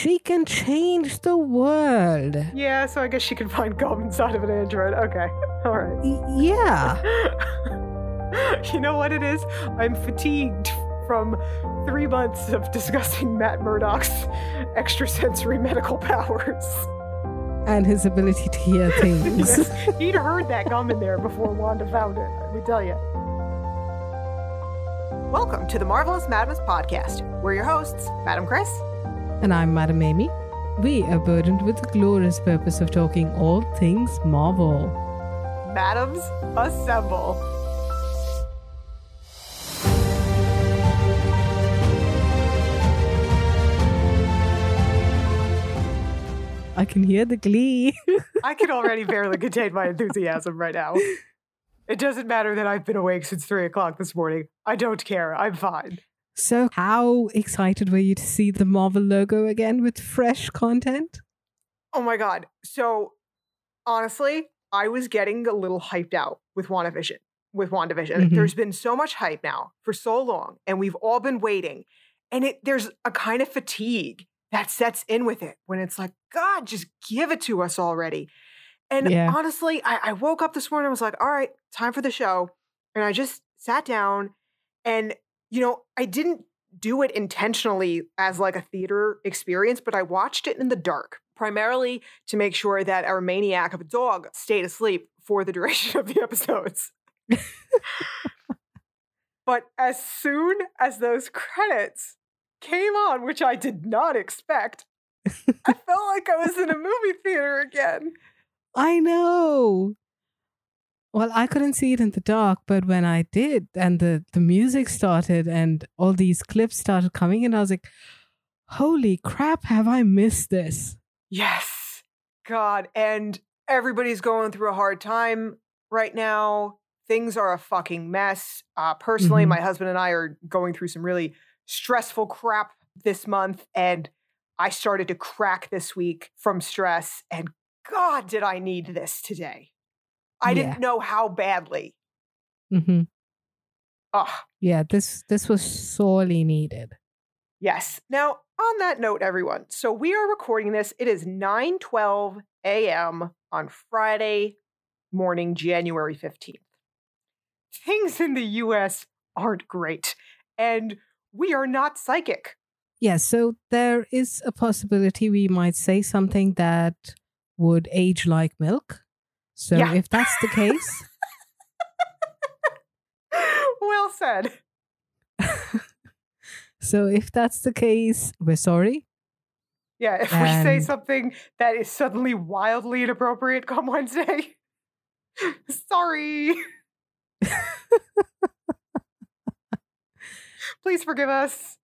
She can change the world. Yeah, so I guess she can find gum inside of an android. Okay. All right. Y- yeah. you know what it is? I'm fatigued from three months of discussing Matt Murdock's extrasensory medical powers. And his ability to hear things. Yes, he'd heard that gum in there before Wanda found it, let me tell you. Welcome to the Marvelous Madness Podcast. We're your hosts, Madam Chris. And I'm Madam Amy. We are burdened with the glorious purpose of talking all things Marvel. Madams, assemble. I can hear the glee. I can already barely contain my enthusiasm right now. It doesn't matter that I've been awake since three o'clock this morning. I don't care. I'm fine. So, how excited were you to see the Marvel logo again with fresh content? Oh my god. So honestly, I was getting a little hyped out with WandaVision. With WandaVision. Mhm. There's been so much hype now for so long, and we've all been waiting. And it there's a kind of fatigue that sets in with it when it's like, God, just give it to us already. And Yeah. honestly, I, I woke up this morning, I was like, all right, time for the show. And I just sat down and you know, I didn't do it intentionally as like a theater experience, but I watched it in the dark, primarily to make sure that our maniac of a dog stayed asleep for the duration of the episodes. but as soon as those credits came on, which I did not expect, I felt like I was in a movie theater again. I know. Well, I couldn't see it in the dark, but when I did, and the, the music started and all these clips started coming in, I was like, holy crap, have I missed this? Yes. God. And everybody's going through a hard time right now. Things are a fucking mess. Uh, personally, Mhm. my husband and I are going through some really stressful crap this month. And I started to crack this week from stress. And God, did I need this today? I Yeah. didn't know how badly. Mm-hmm. Ugh. Yeah, this this was sorely needed. Yes. Now, on that note, everyone, so we are recording this. It is 9 12 a.m. on Friday morning, January 15th. Things in the US aren't great, and we are not psychic. Yeah, so there is a possibility we might say something that would age like milk. So Yeah. if that's the case, well said. so if that's the case, we're sorry. Yeah, if we say something that is suddenly wildly inappropriate come Wednesday, sorry. Please forgive us.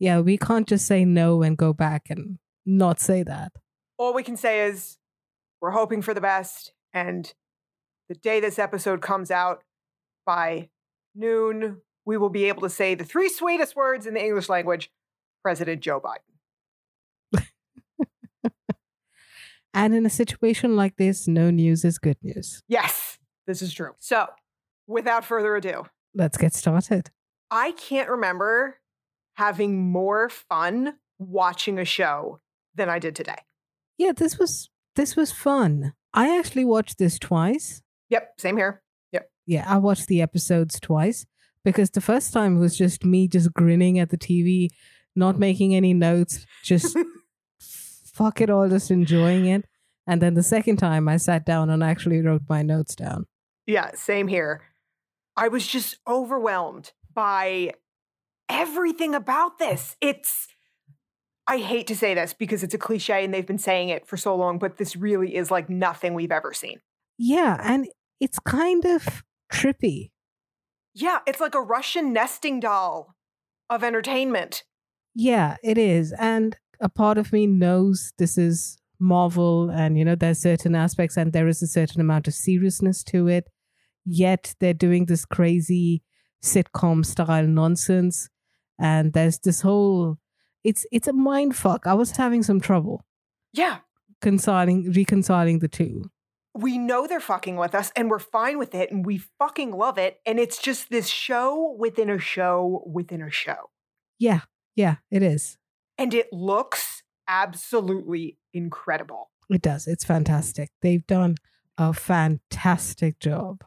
Yeah, we can't just say no and go back and not say that. all we can say is we're hoping for the best and the day this episode comes out by noon we will be able to say the three sweetest words in the english language president joe biden And in a situation like this, no news is good news. yes this is true so without further ado Let's get started. i can't remember having more fun watching a show than i did today Yeah, this was this was fun. I actually watched this twice. yep same here Yep. Yeah, I watched the episodes twice because the first time was just me just grinning at the TV, not making any notes, just fuck it all, just enjoying it. And then the second time I sat down and actually wrote my notes down. Yeah, same here. I was just overwhelmed by everything about this. It's, I hate to say this because it's a cliche and they've been saying it for so long, but this really is like nothing we've ever seen. Yeah, and it's kind of trippy. Yeah, it's like a Russian nesting doll of entertainment. Yeah, it is. And a part of me knows this is Marvel and, you know, there's certain aspects and there is a certain amount of seriousness to it. Yet they're doing this crazy sitcom style nonsense. And there's this whole it's it's a mind fuck. I was having some trouble Yeah, reconciling reconciling the two. we know they're fucking with us and we're fine with it and we fucking love it. And it's just this show within a show within a show. Yeah, yeah, it is. And it looks absolutely incredible. It does. It's fantastic. They've done a fantastic job.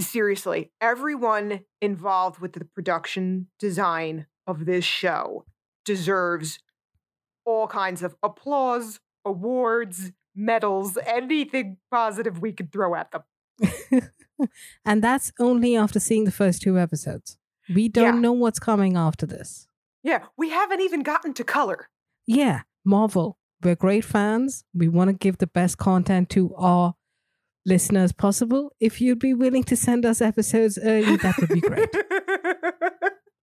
Seriously, everyone involved with the production design of this show deserves all kinds of applause, awards, medals, anything positive we could throw at them. and that's only after seeing the first two episodes. We don't Yeah. know what's coming after this. Yeah, we haven't even gotten to color. Yeah, Marvel. We're great fans. We want to give the best content to our listeners possible. If you'd be willing to send us episodes early, that would be great.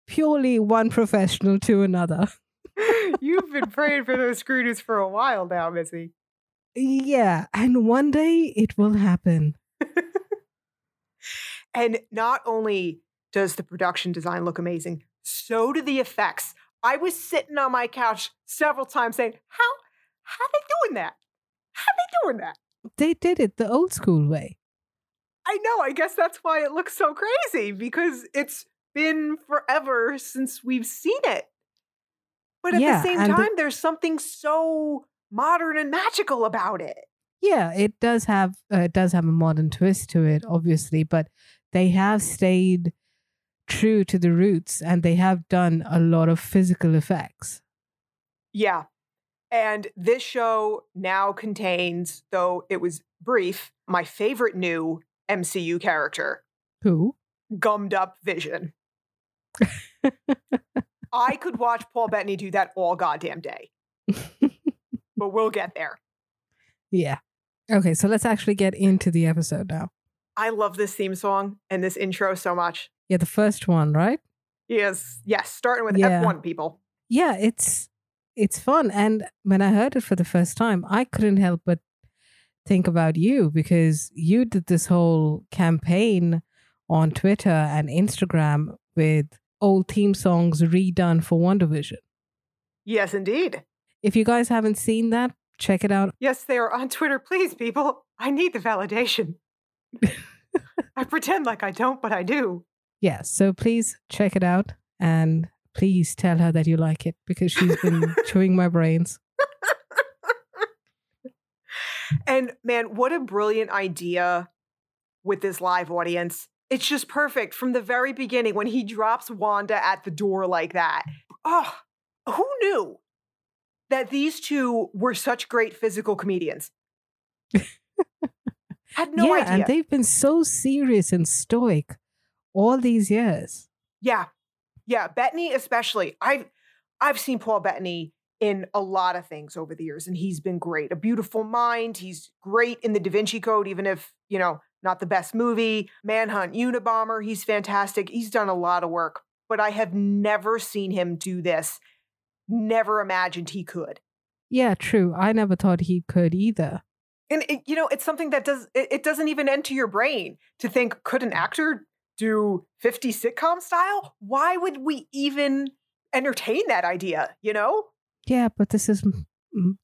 Purely one professional to another. You've been praying for those screws for a while now, Missy. Yeah, and one day it will happen. And not only does the production design look amazing, so do the effects. I was sitting on my couch several times saying, "How how they doing that? How they doing that?" They did it the old school way. I know. I guess that's why it looks so crazy because it's been forever since we've seen it. But at Yeah, the same and the- time, there's something so modern and magical about it. Yeah, it does have uh, it does have a modern twist to it, obviously, but they have stayed true to the roots and they have done a lot of physical effects. Yeah. And this show now contains, though it was brief, my favorite new MCU character, Who? Gummed Up Vision. I could watch Paul Bettany do that all goddamn day, but we'll get there. yeah. Okay, so let's actually get into the episode now. I love this theme song and this intro so much. Yeah, the first one, right? Yes, yes, starting with Yeah. F1 people. Yeah, it's it's fun and when I heard it for the first time, I couldn't help but think about you because you did this whole campaign on Twitter and Instagram with old theme songs redone for WandaVision. Yes, indeed. If you guys haven't seen that, check it out. Yes, they are on Twitter. Please, people, I need the validation. I pretend like I don't, but I do. Yeah, so please check it out and please tell her that you like it because she's been chewing my brains. And man, what a brilliant idea with this live audience. It's just perfect from the very beginning when he drops Wanda at the door like that. Oh, who knew that these two were such great physical comedians? Had no yeah, idea. and they've been so serious and stoic all these years. Yeah. Yeah, Bettany especially. I've I've seen Paul Bettany in a lot of things over the years and he's been great. A Beautiful Mind, he's great in the Da Vinci Code even if, you know, not the best movie. Manhunt, Unabomber, he's fantastic. He's done a lot of work, but I have never seen him do this. Never imagined he could. Yeah, true. I never thought he could either. And it, you know, it's something that does it, it doesn't even enter your brain to think could an actor do 50 sitcom style? Why would we even entertain that idea, you know? Yeah, but this is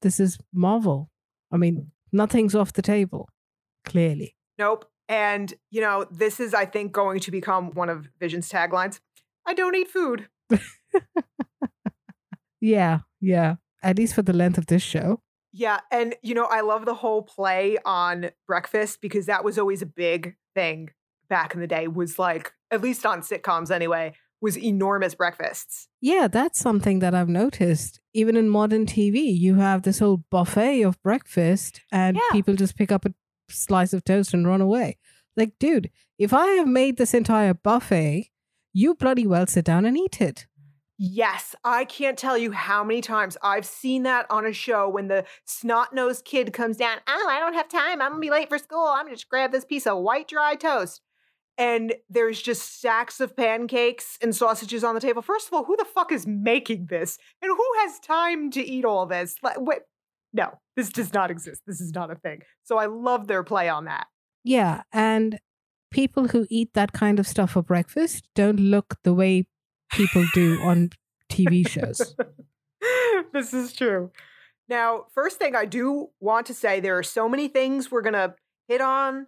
this is Marvel. I mean, nothing's off the table. Clearly. Nope. And, you know, this is, I think, going to become one of Vision's taglines. I don't eat food. Yeah, yeah. At least for the length of this show. Yeah. And, you know, I love the whole play on breakfast because that was always a big thing back in the day, was like, at least on sitcoms anyway, was enormous breakfasts. Yeah, that's something that I've noticed. Even in modern TV, you have this whole buffet of breakfast and Yeah. people just pick up a slice of toast and run away. Like, dude, if I have made this entire buffet, you bloody well sit down and eat it. Yes, I can't tell you how many times I've seen that on a show when the snot nosed kid comes down. Oh, I don't have time. I'm gonna be late for school. I'm gonna just grab this piece of white dry toast. And there's just stacks of pancakes and sausages on the table. First of all, who the fuck is making this? And who has time to eat all this? Like, no, this does not exist. This is not a thing. So I love their play on that. Yeah, and people who eat that kind of stuff for breakfast don't look the way people do on TV shows. this is true. Now, first thing I do want to say there are so many things we're going to hit on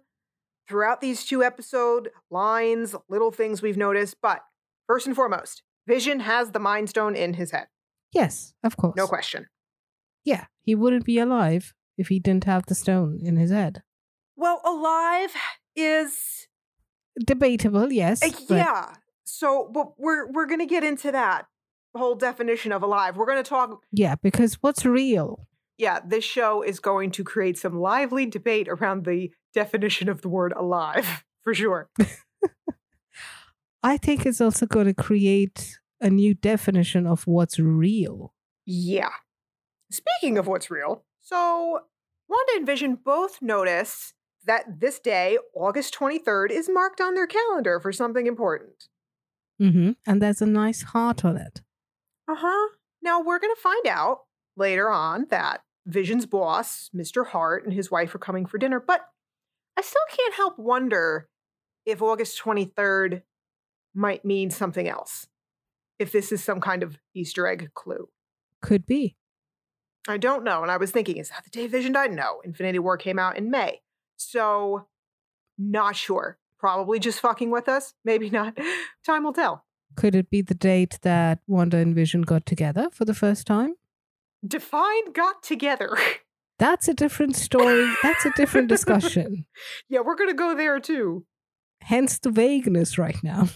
throughout these two episode lines, little things we've noticed, but first and foremost, Vision has the Mind Stone in his head. Yes, of course. No question. Yeah, he wouldn't be alive if he didn't have the stone in his head. Well, alive is Debatable, yes. uh, yeah. So, but we're we're gonna get into that whole definition of alive. We're gonna talk. Yeah, because what's real? Yeah, this show is going to create some lively debate around the definition of the word alive for sure. I think it's also going to create a new definition of what's real. Yeah. Speaking of what's real, so Wanda and Vision both notice that this day, August 23rd, is marked on their calendar for something important. hmm And there's a nice heart on it. Uh huh. Now we're going to find out later on that Vision's boss, Mr. Hart, and his wife are coming for dinner, but I still can't help wonder if August 23rd might mean something else. If this is some kind of Easter egg clue. Could be. I don't know. And I was thinking, is that the day Vision died? No. Infinity War came out in May. So, not sure. Probably just fucking with us. Maybe not. Time will tell. Could it be the date that Wanda and Vision got together for the first time? Define got together. That's a different story. That's a different discussion. yeah, we're going to go there too. Hence the vagueness right now.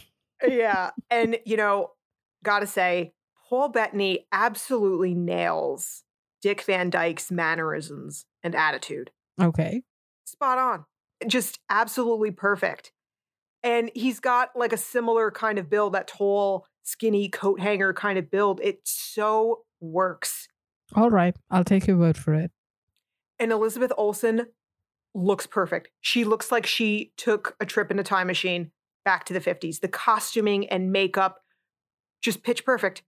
yeah. And, you know, gotta say, Paul Bettany absolutely nails Dick Van Dyke's mannerisms and attitude. Okay. Spot on. Just absolutely perfect. And he's got like a similar kind of build, that tall, skinny coat hanger kind of build. It so works. All right. I'll take your word for it. And Elizabeth Olsen looks perfect. She looks like she took a trip in a time machine back to the 50s. The costuming and makeup, just pitch perfect.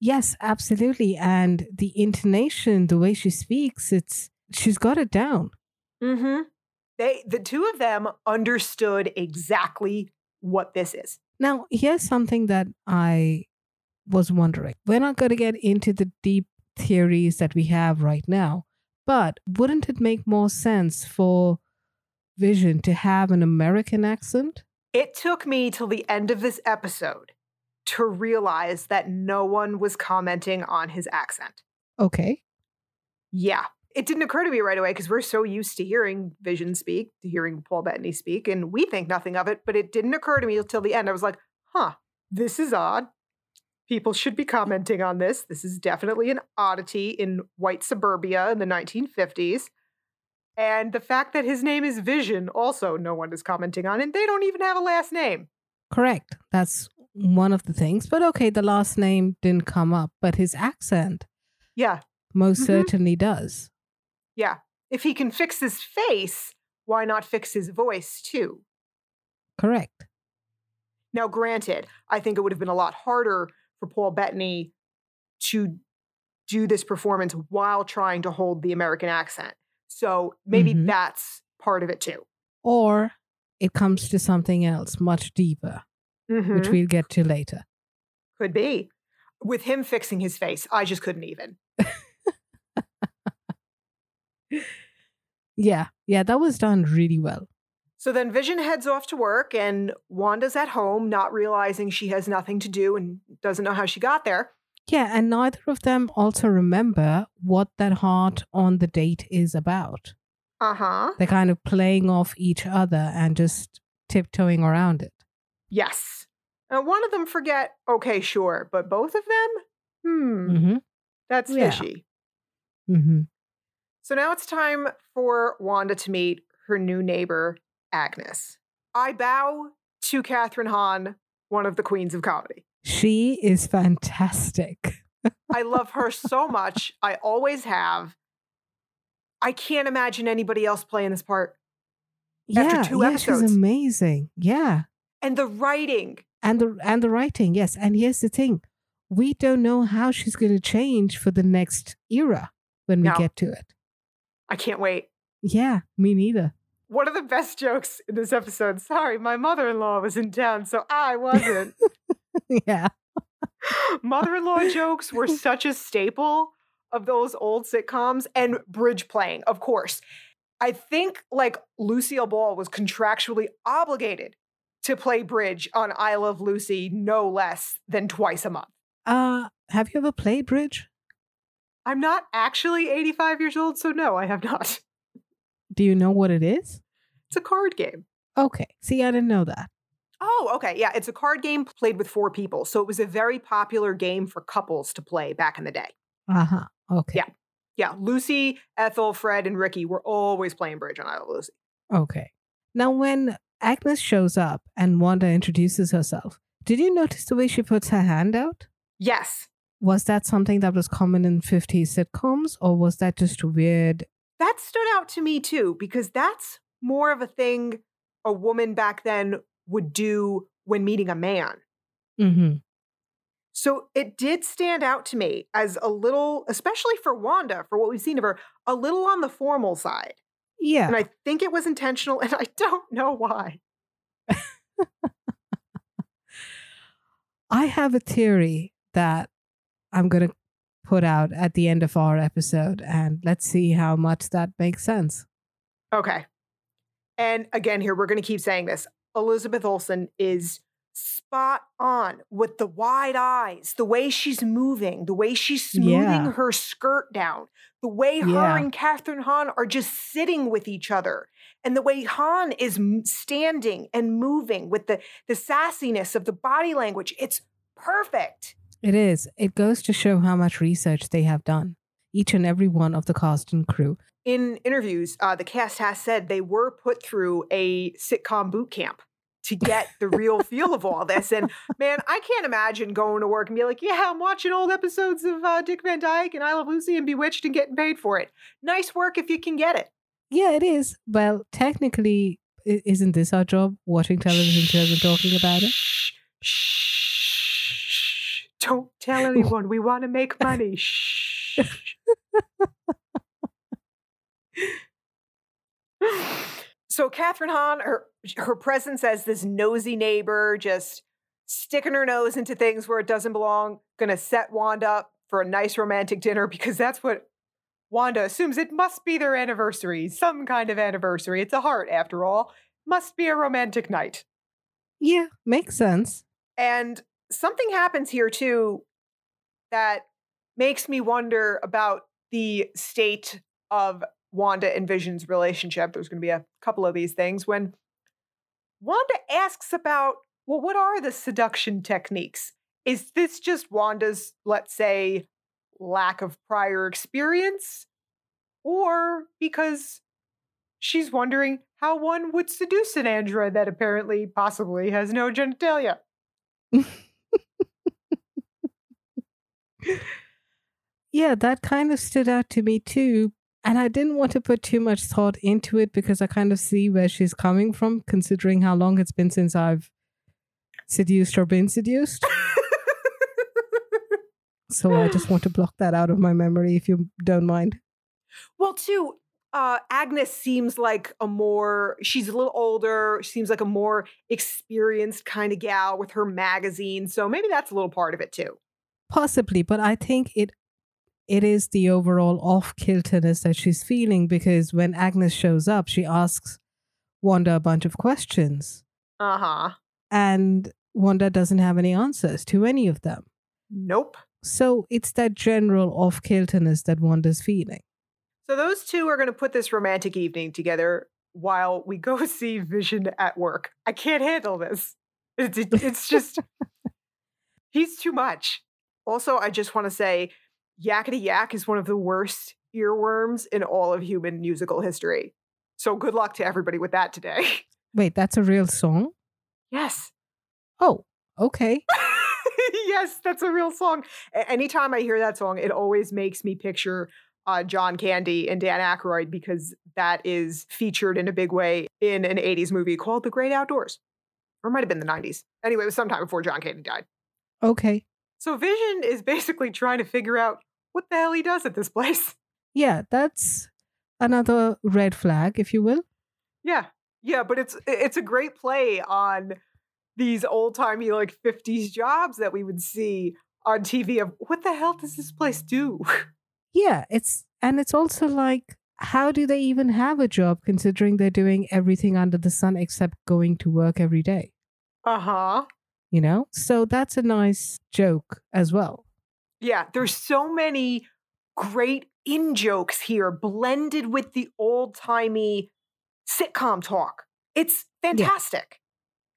Yes, absolutely. And the intonation, the way she speaks, it's she's got it down. Mm-hmm. They the two of them understood exactly what this is. Now, here's something that I was wondering. We're not going to get into the deep theories that we have right now, but wouldn't it make more sense for Vision to have an American accent? It took me till the end of this episode to realize that no one was commenting on his accent. Okay. Yeah. It didn't occur to me right away because we're so used to hearing Vision speak, to hearing Paul Bettany speak, and we think nothing of it, but it didn't occur to me until the end. I was like, huh, this is odd. People should be commenting on this. This is definitely an oddity in white suburbia in the 1950s. And the fact that his name is Vision, also no one is commenting on, and they don't even have a last name. Correct. That's one of the things. But okay, the last name didn't come up, but his accent Yeah, most Mhm. certainly does. Yeah. If he can fix his face, why not fix his voice too? Correct. Now, granted, I think it would have been a lot harder for Paul Bettany to do this performance while trying to hold the American accent. So maybe Mhm. that's part of it too. Or it comes to something else much deeper, which Mhm. we'll get to later. Could be. With him fixing his face, I just couldn't even. Yeah, yeah, that was done really well. So then Vision heads off to work, and Wanda's at home, not realizing she has nothing to do and doesn't know how she got there. Yeah, and neither of them also remember what that heart on the date is about. Uh huh. They're kind of playing off each other and just tiptoeing around it. Yes. And one of them forget, okay, sure, but both of them? Hmm, Mm-hmm. that's Yeah. fishy. Mm-hmm. So now it's time for Wanda to meet her new neighbor, Agnes. I bow to Kathryn Hahn, one of the queens of comedy. She is fantastic. I love her so much. I always have. I can't imagine anybody else playing this part. After yeah, two yeah, episodes. she's amazing. Yeah, And the writing. and the and the writing, yes. And here's the thing: we don't know how she's going to change for the next era when we No. get to it. I can't wait. Yeah, me neither. One of the best jokes in this episode. Sorry, my mother in law was in town, so I wasn't. yeah, Mother in law jokes were such a staple of those old sitcoms and bridge playing, of course. I think like Lucille Ball was contractually obligated to play bridge on I Love Lucy no less than twice a month. Uh, have you ever played bridge? I'm not actually 85 years old, so no, I have not. Do you know what it is? It's a card game. Okay. See, I didn't know that. Oh, okay. Yeah, it's a card game played with four people. So it was a very popular game for couples to play back in the day. Uh huh. Okay. Yeah. Yeah. Lucy, Ethel, Fred, and Ricky were always playing bridge on I Love Lucy. Okay. Now, when Agnes shows up and Wanda introduces herself, did you notice the way she puts her hand out? Yes. Was that something that was common in 50s sitcoms, or was that just weird? That stood out to me too, because that's more of a thing a woman back then would do when meeting a man. Mm-hmm. So it did stand out to me as a little, especially for Wanda, for what we've seen of her, a little on the formal side. Yeah. And I think it was intentional, and I don't know why. I have a theory that I'm going to put out at the end of our episode, and let's see how much that makes sense. Okay. And again, here, we're going to keep saying this. Elizabeth Olsen is spot on with the wide eyes, the way she's moving, the way she's smoothing Yeah. her skirt down, the way her Yeah. and Kathryn Hahn are just sitting with each other, and the way Hahn is standing and moving with the, the sassiness of the body language. It's perfect. It is. It goes to show how much research they have done, each and every one of the cast and crew. In interviews, uh, the cast has said they were put through a sitcom boot camp to get the real feel of all this. And man, I can't imagine going to work and be like, yeah, I'm watching old episodes of uh, Dick Van Dyke and I Love Lucy and Bewitched and getting paid for it. Nice work if you can get it. Yeah, it is. Well, technically, isn't this our job, watching television shows and talking about it? Shh, shh, shh. Don't tell anyone. We want to make money. Shh. so Kathryn Hahn, her her presence as this nosy neighbor, just sticking her nose into things where it doesn't belong, gonna set Wanda up for a nice romantic dinner because that's what Wanda assumes it must be their anniversary, some kind of anniversary. It's a heart, after all. Must be a romantic night. Yeah, makes sense. And something happens here too that makes me wonder about the state of Wanda and Vision's relationship. There's going to be a couple of these things when Wanda asks about, well, what are the seduction techniques? Is this just Wanda's, let's say, lack of prior experience? Or because she's wondering how one would seduce an android that apparently, possibly, has no genitalia? Yeah, that kind of stood out to me too. And I didn't want to put too much thought into it because I kind of see where she's coming from, considering how long it's been since I've seduced or been seduced. So I just want to block that out of my memory if you don't mind. Well, too, uh, Agnes seems like a more, she's a little older, she seems like a more experienced kind of gal with her magazine. So maybe that's a little part of it too. Possibly, but I think it it is the overall off kilterness that she's feeling because when Agnes shows up, she asks Wanda a bunch of questions Uh huh. and Wanda doesn't have any answers to any of them. Nope. So it's that general off kilterness that Wanda's feeling. So those two are going to put this romantic evening together while we go see Vision at work. I can't handle this. It's, it's just, he's too much. Also, I just want to say, Yakety Yak is one of the worst earworms in all of human musical history. So good luck to everybody with that today. Wait, that's a real song? Yes. Oh, okay. yes, that's a real song. A- anytime I hear that song, it always makes me picture uh, John Candy and Dan Aykroyd because that is featured in a big way in an 80s movie called The Great Outdoors. Or it might have been the 90s. Anyway, it was sometime before John Candy died. Okay. So Vision is basically trying to figure out what the hell he does at this place. Yeah, that's another red flag, if you will. Yeah. Yeah, but it's it's a great play on these old-timey like 50s jobs that we would see on TV of what the hell does this place do? Yeah, it's and it's also like how do they even have a job considering they're doing everything under the sun except going to work every day? Uh-huh. You know? So that's a nice joke as well. Yeah, there's so many great in jokes here blended with the old timey sitcom talk. It's fantastic.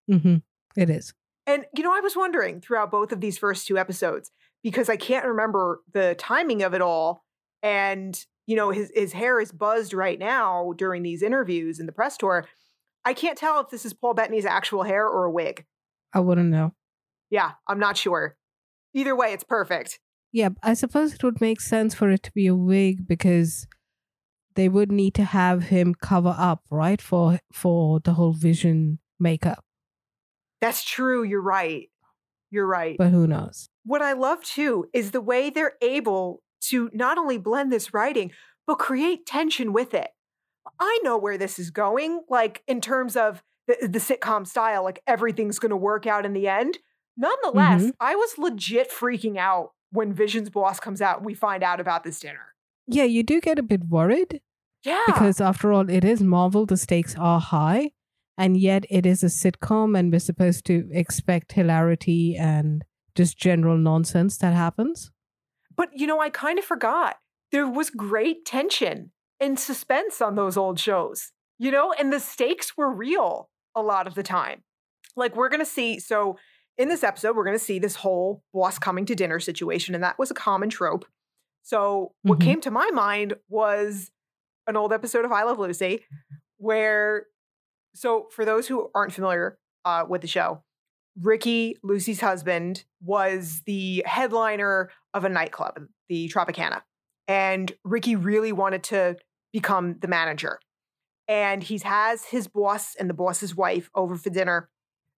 Yeah. Mm-hmm. It is. And, you know, I was wondering throughout both of these first two episodes, because I can't remember the timing of it all. And, you know, his, his hair is buzzed right now during these interviews in the press tour. I can't tell if this is Paul Bettany's actual hair or a wig. I wouldn't know. Yeah, I'm not sure. Either way, it's perfect. Yeah, I suppose it would make sense for it to be a wig because they would need to have him cover up, right, for for the whole vision makeup. That's true. You're right. You're right. But who knows? What I love too is the way they're able to not only blend this writing, but create tension with it. I know where this is going, like in terms of the, the sitcom style, like everything's going to work out in the end. Nonetheless, mm-hmm. I was legit freaking out when Vision's boss comes out and we find out about this dinner. Yeah, you do get a bit worried. Yeah. Because after all, it is Marvel, the stakes are high, and yet it is a sitcom, and we're supposed to expect hilarity and just general nonsense that happens. But, you know, I kind of forgot. There was great tension and suspense on those old shows, you know, and the stakes were real a lot of the time. Like, we're going to see, so in this episode, we're going to see this whole boss coming to dinner situation, and that was a common trope. So, what mm-hmm. came to my mind was an old episode of I Love Lucy, where, so for those who aren't familiar uh, with the show, Ricky, Lucy's husband, was the headliner of a nightclub, the Tropicana. And Ricky really wanted to become the manager. And he has his boss and the boss's wife over for dinner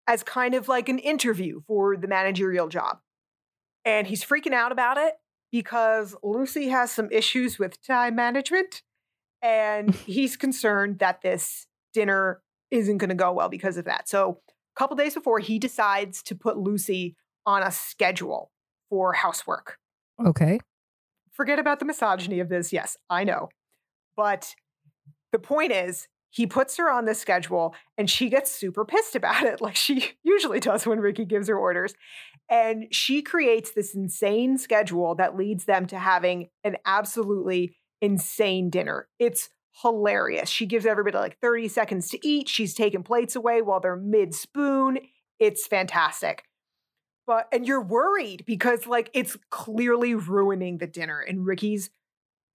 as kind of like an interview for the managerial job. And he's freaking out about it because Lucy has some issues with time management. And he's concerned that this dinner isn't going to go well because of that. So, a couple days before, he decides to put Lucy on a schedule for housework. Okay. Forget about the misogyny of this. Yes, I know. But the point is, he puts her on the schedule and she gets super pissed about it, like she usually does when Ricky gives her orders. And she creates this insane schedule that leads them to having an absolutely insane dinner. It's hilarious. She gives everybody like 30 seconds to eat. She's taking plates away while they're mid spoon. It's fantastic. But, and you're worried because like it's clearly ruining the dinner. And Ricky's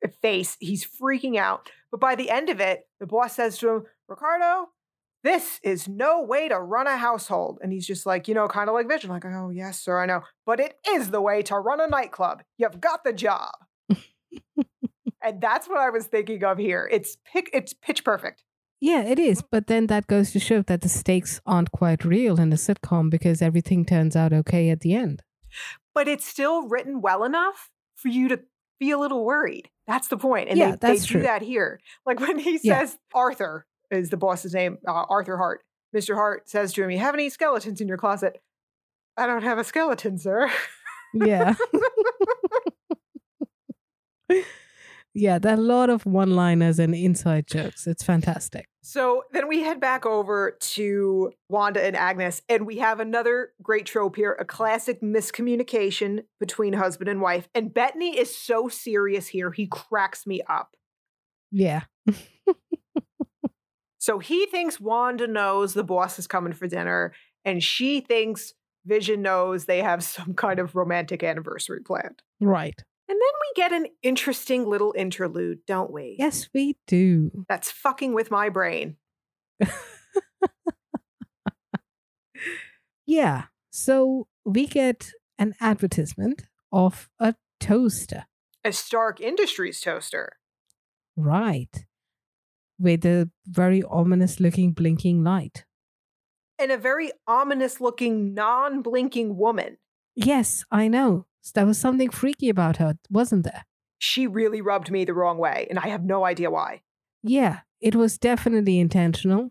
face, he's freaking out. But by the end of it, the boss says to him, Ricardo, this is no way to run a household. And he's just like, you know, kind of like Vision, like, oh, yes, sir, I know. But it is the way to run a nightclub. You've got the job. and that's what I was thinking of here. It's pick, it's pitch perfect. Yeah, it is. But then that goes to show that the stakes aren't quite real in a sitcom because everything turns out okay at the end. But it's still written well enough for you to be a little worried. That's the point. And yeah, they, that's they do true. that here. Like when he says yeah. Arthur is the boss's name, uh, Arthur Hart. Mr. Hart says to him, You have any skeletons in your closet? I don't have a skeleton, sir. Yeah. yeah, there are a lot of one liners and inside jokes. It's fantastic. So then we head back over to Wanda and Agnes, and we have another great trope here a classic miscommunication between husband and wife. And Bettany is so serious here, he cracks me up. Yeah. so he thinks Wanda knows the boss is coming for dinner, and she thinks Vision knows they have some kind of romantic anniversary planned. Right. And then we get an interesting little interlude, don't we? Yes, we do. That's fucking with my brain. yeah. So we get an advertisement of a toaster. A Stark Industries toaster. Right. With a very ominous looking blinking light. And a very ominous looking non blinking woman. Yes, I know. There was something freaky about her, wasn't there? She really rubbed me the wrong way, and I have no idea why. Yeah, it was definitely intentional.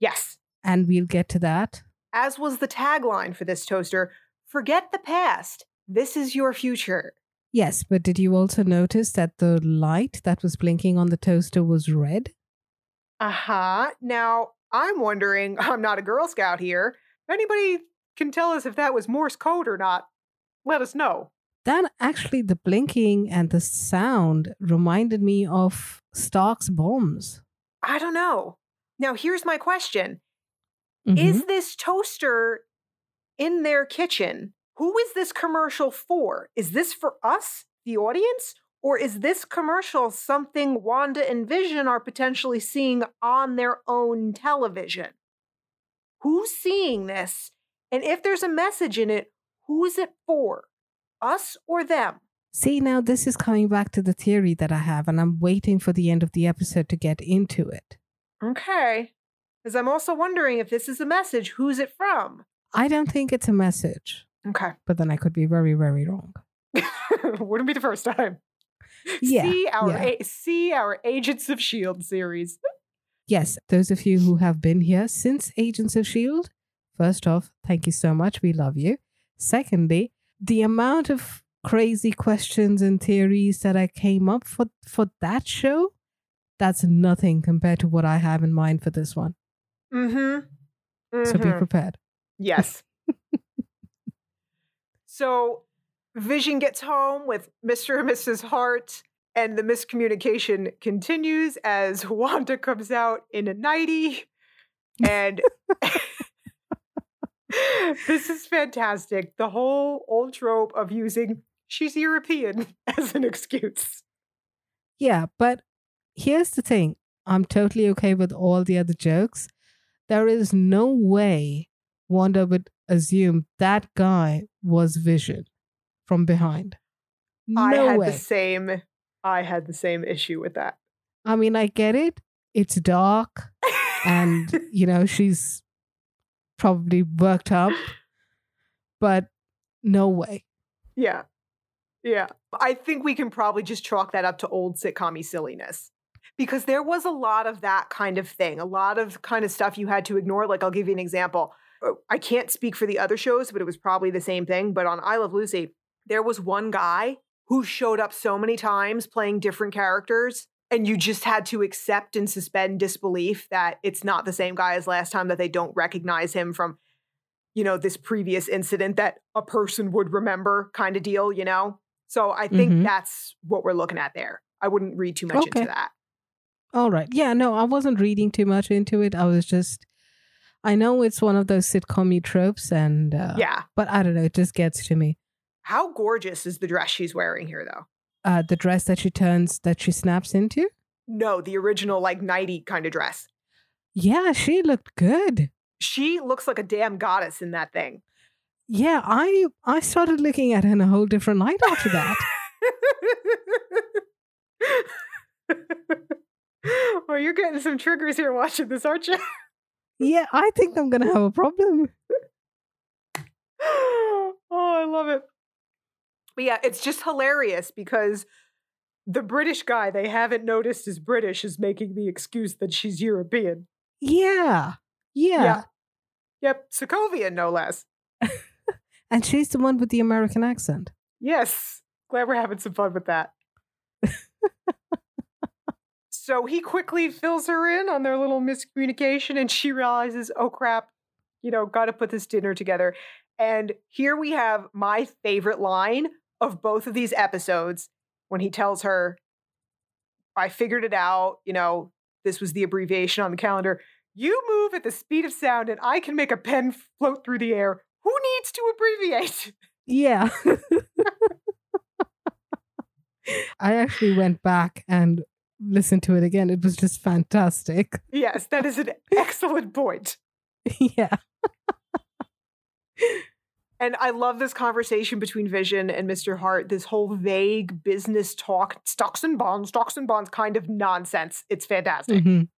Yes. And we'll get to that. As was the tagline for this toaster forget the past. This is your future. Yes, but did you also notice that the light that was blinking on the toaster was red? Uh huh. Now, I'm wondering, I'm not a Girl Scout here. Anybody can tell us if that was Morse code or not, let us know. That actually, the blinking and the sound reminded me of Stark's bombs. I don't know. Now, here's my question Mhm. Is this toaster in their kitchen? Who is this commercial for? Is this for us, the audience? Or is this commercial something Wanda and Vision are potentially seeing on their own television? Who's seeing this? And if there's a message in it, who is it for? Us or them? See, now this is coming back to the theory that I have, and I'm waiting for the end of the episode to get into it. Okay. Because I'm also wondering if this is a message, who's it from? I don't think it's a message, Okay. but then I could be very, very wrong. Wouldn't be the first time. Yeah, see our yeah. A- see our Agents of Shield series. Yes, those of you who have been here since Agents of S.H.I.E.L.D., first off, thank you so much. We love you. Secondly, the amount of crazy questions and theories that I came up for for that show, that's nothing compared to what I have in mind for this one. Mm-hmm. So be prepared. Yes. so Vision gets home with Mr. and Mrs. Hart, and the miscommunication continues as Wanda comes out in a nightie. And this is fantastic. The whole old trope of using she's European as an excuse. Yeah, but here's the thing. I'm totally okay with all the other jokes. There is no way Wanda would assume that guy was Vision from behind. No I had way. the same I had the same issue with that. I mean, I get it. It's dark and, you know, she's probably worked up, but no way. Yeah. Yeah. I think we can probably just chalk that up to old sitcom silliness. Because there was a lot of that kind of thing, a lot of kind of stuff you had to ignore. Like, I'll give you an example. Uh, I can't speak for the other shows, but it was probably the same thing. But on I Love Lucy, there was one guy who showed up so many times playing different characters, and you just had to accept and suspend disbelief that it's not the same guy as last time, that they don't recognize him from, you know, this previous incident that a person would remember kind of deal, you know? So I think Mhm. that's what we're looking at there. I wouldn't read too much Okay. into that. All right. Yeah, no, I wasn't reading too much into it. I was just, I know it's one of those sitcom tropes, and, uh, yeah. but I don't know, it just gets to me. How gorgeous is the dress she's wearing here, though? Uh, the dress that she turns, that she snaps into. No, the original, like, nighty kind of dress. Yeah, she looked good. She looks like a damn goddess in that thing. Yeah, I I started looking at her in a whole different light after that. well, you're getting some triggers here watching this, aren't you? yeah, I think I'm gonna have a problem. oh, I love it. But yeah, it's just hilarious because the British guy they haven't noticed is British is making the excuse that she's European. Yeah, yeah, Yeah. Yep, Sokovian, no less. and she's the one with the American accent. Yes. Glad we're having some fun with that. so he quickly fills her in on their little miscommunication, and she realizes, oh crap, you know, got to put this dinner together. And here we have my favorite line of both of these episodes when he tells her, I figured it out, you know, this was the abbreviation on the calendar. You move at the speed of sound, and I can make a pen float through the air. Who needs to abbreviate? Yeah. I actually went back and listened to it again. It was just fantastic. Yes, that is an excellent point. yeah. And I love this conversation between Vision and Mr. Hart, this whole vague business talk, stocks and bonds, stocks and bonds kind of nonsense. It's fantastic. Mhm.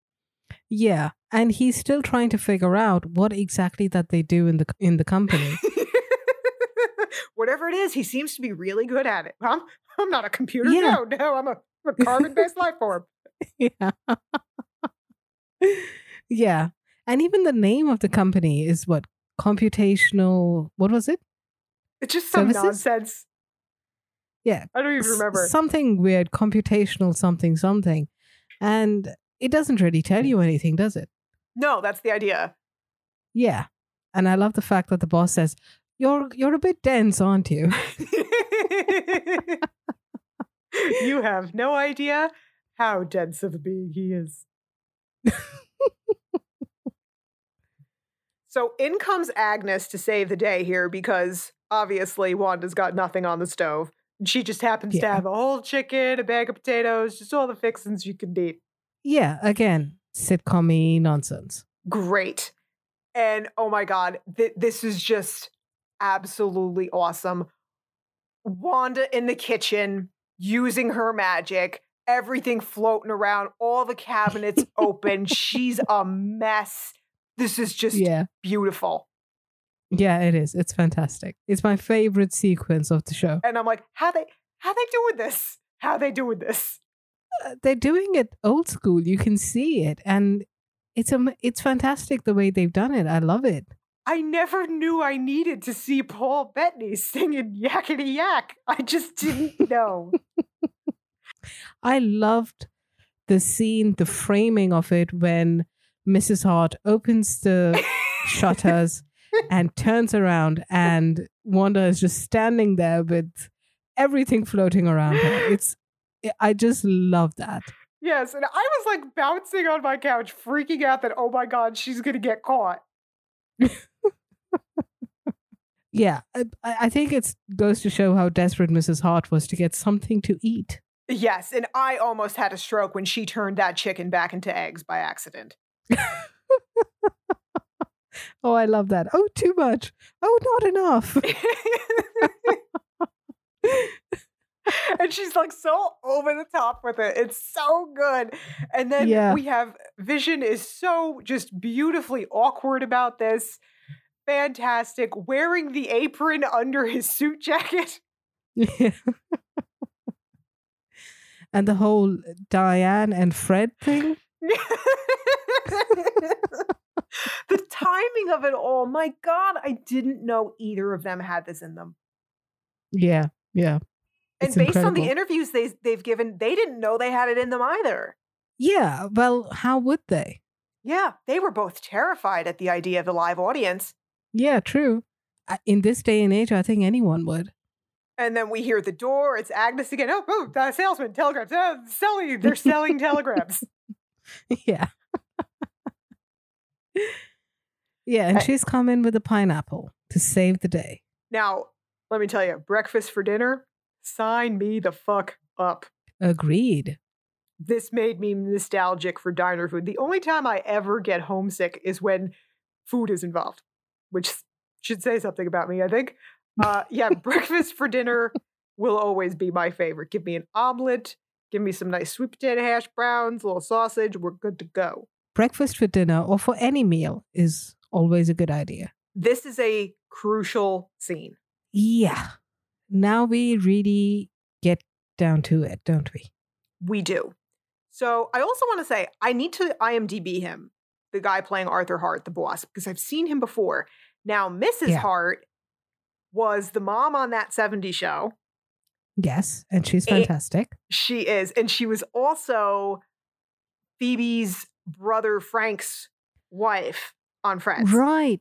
Yeah, and he's still trying to figure out what exactly that they do in the in the company. Whatever it is, he seems to be really good at it. I'm, I'm not a computer. Yeah. No, no, I'm a, I'm a carbon based life form. yeah. yeah. And even the name of the company is what? Computational what was it? It's just some Services? nonsense. Yeah. I don't even remember. Something weird, computational something something. And it doesn't really tell you anything, does it? no, that's the idea. Yeah. And I love the fact that the boss says, You're you're a bit dense, aren't you? you have no idea how dense of a being he is. so in comes Agnes to save the day here because obviously Wanda's got nothing on the stove. She just happens to have a whole chicken, a bag of potatoes, just all the fixings you can eat. Yeah, again, sitcom nonsense. Great. And oh my God, th- this is just absolutely awesome. Wanda in the kitchen using her magic, everything floating around, all the cabinets open. She's a mess. This is just Yeah. beautiful. Yeah, it is. It's fantastic. It's my favorite sequence of the show. And I'm like, how they how they doing this? How they doing this? Uh, They're doing it old school. You can see it, and it's a it's fantastic the way they've done it. I love it. I never knew I needed to see Paul Bettany singing yakety yak. I just didn't know. I loved the scene, the framing of it when Mrs. Hart opens the shutters and turns around, and Wanda is just standing there with everything floating around her. It's I just love that. Yes, and I was like bouncing on my couch, freaking out that oh my god, she's gonna get caught. Yeah, I, I think it goes to show how desperate Mrs. Hart was to get something to eat. Yes, and I almost had a stroke when she turned that chicken back into eggs by accident. Oh, I love that. Oh, too much. Oh, not enough. and she's like so over the top with it. It's so good. And then Yeah. we have Vision is so just beautifully awkward about this. Fantastic. Wearing the apron under his suit jacket. Yeah. and the whole Diane and Fred thing. the timing of it all. My God, I didn't know either of them had this in them. Yeah, yeah. And It's based on the interviews they they've given, they didn't know they had it in them either. Yeah, well, how would they? Yeah, they were both terrified at the idea of the live audience. Yeah, true. In this day and age, I think anyone would. And then we hear the door. It's Agnes again. Oh, oh, uh, salesman, telegrams. Uh, selling. They're selling telegrams. yeah. yeah, and I- she's come in with a pineapple to save the day. Now, let me tell you, breakfast for dinner. Sign me the fuck up. Agreed. This made me nostalgic for diner food. The only time I ever get homesick is when food is involved, which should say something about me, I think. Uh, yeah, breakfast for dinner will always be my favorite. Give me an omelet, give me some nice sweet potato hash browns, a little sausage. We're good to go. Breakfast for dinner or for any meal is always a good idea. This is a crucial scene. Yeah. Now we really get down to it, don't we? We do. So I also want to say I need to IMDb him, the guy playing Arthur Hart, the boss, because I've seen him before. Now, Mrs. Yeah. Hart was the mom on that 70s show. Yes, and she's It- fantastic. She is. And she was also Phoebe's brother Frank's wife on Friends. Right.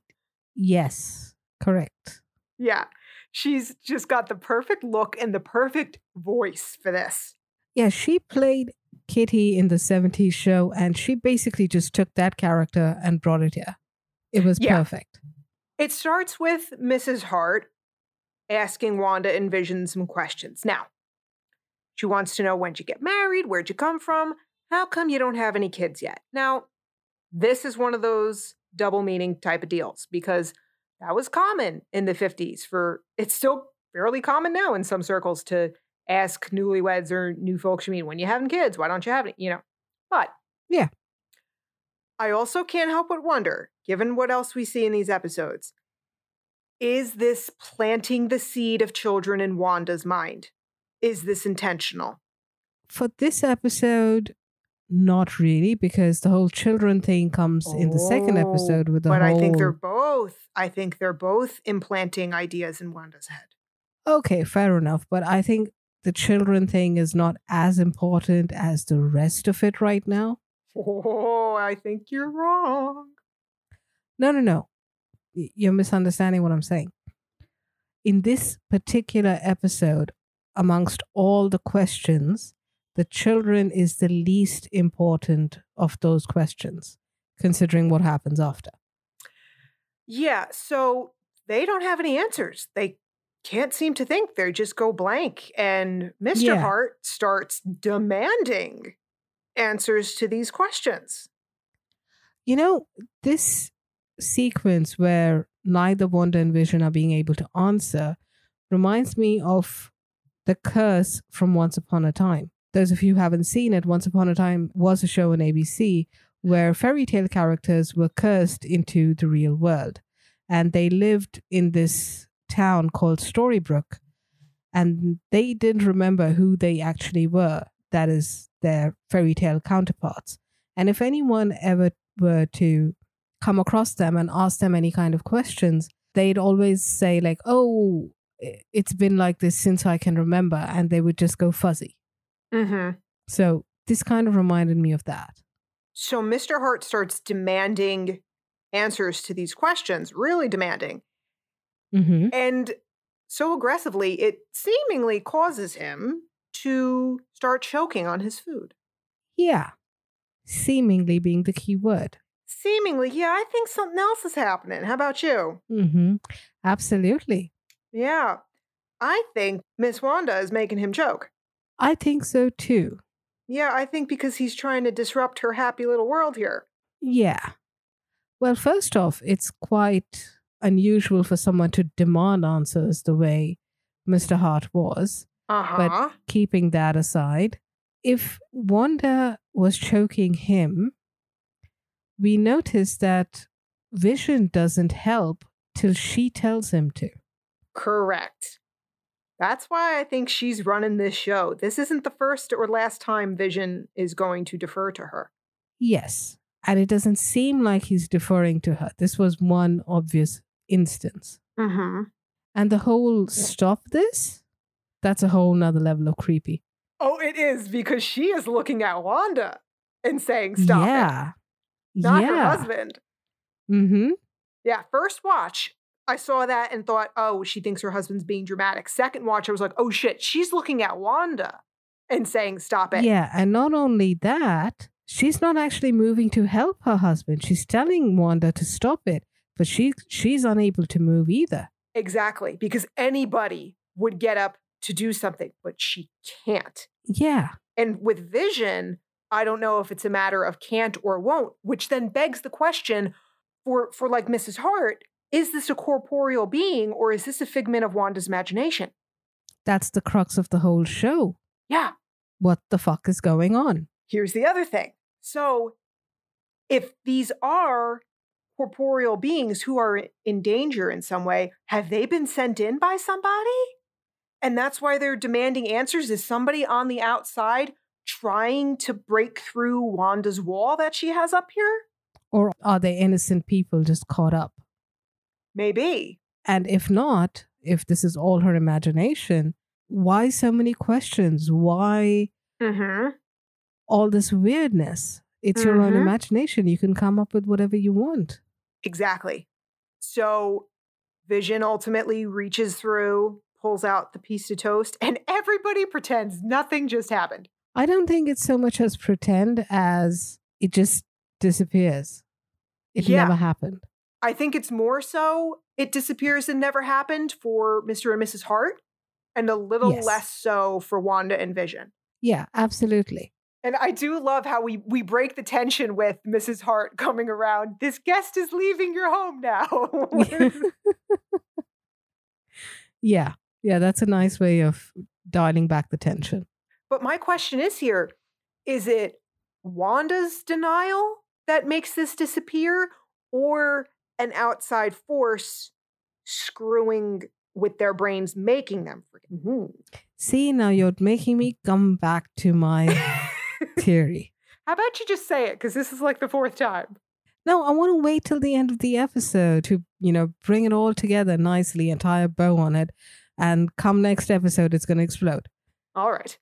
Yes, correct. Yeah. She's just got the perfect look and the perfect voice for this. Yeah, she played Kitty in the 70s show, and she basically just took that character and brought it here. It was Yeah. perfect. It starts with Mrs. Hart asking Wanda and Vision some questions. Now, she wants to know when'd you get married? Where'd you come from? How come you don't have any kids yet? Now, this is one of those double meaning type of deals because that was common in the 50s for it's still fairly common now in some circles to ask newlyweds or new folks you meet when you having kids why don't you have any you know but Yeah. i also can't help but wonder given what else we see in these episodes is this planting the seed of children in wanda's mind is this intentional For this episode, not really, because the whole children thing comes in the second Oh, episode with the but whole. i think they're both i think they're both implanting ideas in wanda's head Okay, fair enough. But I think the children thing is not as important as the rest of it right now. oh i think you're wrong No, no, no. You're misunderstanding what I'm saying. In this particular episode, amongst all the questions, the children is the least important of those questions, considering what happens after. Yeah, so they don't have any answers. They can't seem to think. They just go blank. And Mr. Yeah. Hart starts demanding answers to these questions. You know, this sequence where neither Wanda and Vision are being able to answer reminds me of the curse from Once Upon a Time. Those of you who haven't seen it, Once Upon a Time was a show on ABC where fairy tale characters were cursed into the real world. And they lived in this town called Storybrooke. And they didn't remember who they actually were. That is, their fairy tale counterparts. And if anyone ever were to come across them and ask them any kind of questions, they'd always say, like, oh, it's been like this since I can remember. And they would just go fuzzy. Mm-hmm. So this kind of reminded me of that. So Mr. Hart starts demanding answers to these questions, really demanding. hmm And so aggressively, it seemingly causes him to start choking on his food. Yeah. Seemingly being the key word. Seemingly, yeah, I think something else is happening. How about you? Mm-hmm. Absolutely. Yeah. I think Miss Wanda is making him choke. I think so too. Yeah, I think because he's trying to disrupt her happy little world here. Yeah. Well, first off, it's quite unusual for someone to demand answers the way Mr. Hart was. Uh huh. But keeping that aside, if Wanda was choking him, we notice that Vision doesn't help till she tells him to. Correct. That's why I think she's running this show. This isn't the first or last time Vision is going to defer to her. Yes. And it doesn't seem like he's deferring to her. This was one obvious instance. Mm-hmm. And the whole stop this, that's a whole nother level of creepy. Oh, it is because she is looking at Wanda and saying, "Stop it." Yeah. not her husband. Mm-hmm. Yeah, first watch, I saw that and thought, oh, she thinks her husband's being dramatic. Second watch, I was like, oh shit, she's looking at Wanda and saying, stop it. Yeah, and not only that, she's not actually moving to help her husband. She's telling Wanda to stop it, but she she's unable to move either. Exactly, because anybody would get up to do something, but she can't. Yeah. And with vision, I don't know if it's a matter of can't or won't, which then begs the question for for like Mrs. Hart, is this a corporeal being or is this a figment of Wanda's imagination? That's the crux of the whole show. Yeah, What the fuck is going on? here's the other thing. So, if these are corporeal beings who are in danger in some way, have they been sent in by somebody? And that's why they're demanding answers. Is somebody on the outside trying to break through Wanda's wall that she has up here? Or are they innocent people just caught up? Maybe. And if not, if this is all her imagination, why so many questions? Why Mm-hmm. all this weirdness? It's your own Mhm. imagination. You can come up with whatever you want. Exactly. So Vision ultimately reaches through, pulls out the piece of toast, and everybody pretends nothing just happened. I don't think it's so much as pretend as it just disappears. It Yeah. never happened. I think it's more so it disappears and never happened for Mr. and Mrs. Hart, and a little Yes. less so for Wanda and Vision. Yeah, absolutely. And I do love how we we break the tension with Mrs. Hart coming around. This guest is leaving your home now. yeah. Yeah, that's a nice way of dialing back the tension. But my question is here is it Wanda's denial that makes this disappear or an outside force screwing with their brains making them forget? Mhm. See, now you're making me come back to my theory. How about you just say it? Because this is like the fourth time. No, I want to wait till the end of the episode to, you know, bring it all together nicely and tie a bow on it. And come next episode, it's going to explode. All right.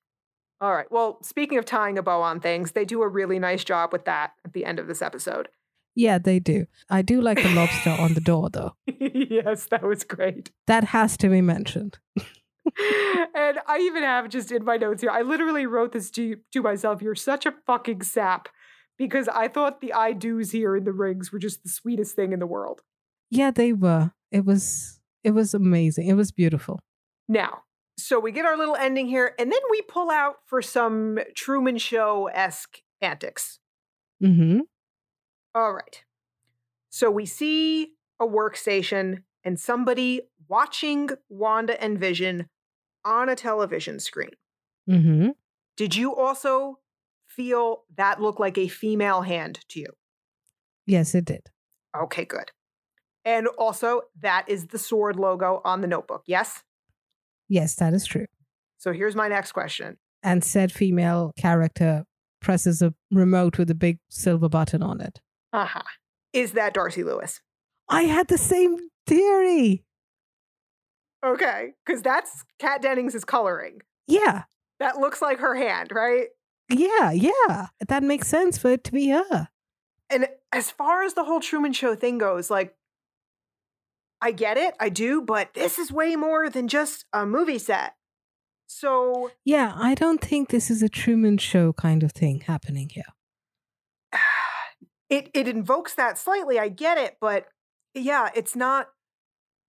All right. Well, speaking of tying a bow on things, they do a really nice job with that at the end of this episode. Yeah, they do. I do like the lobster on the door, though. yes, that was great. That has to be mentioned. and I even have just in my notes here, I literally wrote this to, to myself. You're such a fucking sap because I thought the I do's here in the rings were just the sweetest thing in the world. Yeah, they were. It was it was amazing. It was beautiful. Now, so we get our little ending here, and then we pull out for some Truman Show esque antics. Mm-hmm. All right. So we see a workstation and somebody watching Wanda and Vision on a television screen. Mm-hmm. Did you also feel that looked like a female hand to you? Yes, it did. Okay, good. And also, that is the sword logo on the notebook. Yes? Yes, that is true. So here's my next question. And said female character presses a remote with a big silver button on it. Uh huh. Is that Darcy Lewis? I had the same theory. Okay, because that's Kat Dennings' coloring. Yeah. That looks like her hand, right? Yeah, yeah. That makes sense for it to be her. And as far as the whole Truman Show thing goes, like, I get it, I do, but this is way more than just a movie set. So, Yeah, I don't think this is a Truman Show kind of thing happening here. it it invokes that slightly. I get it, but yeah, it's not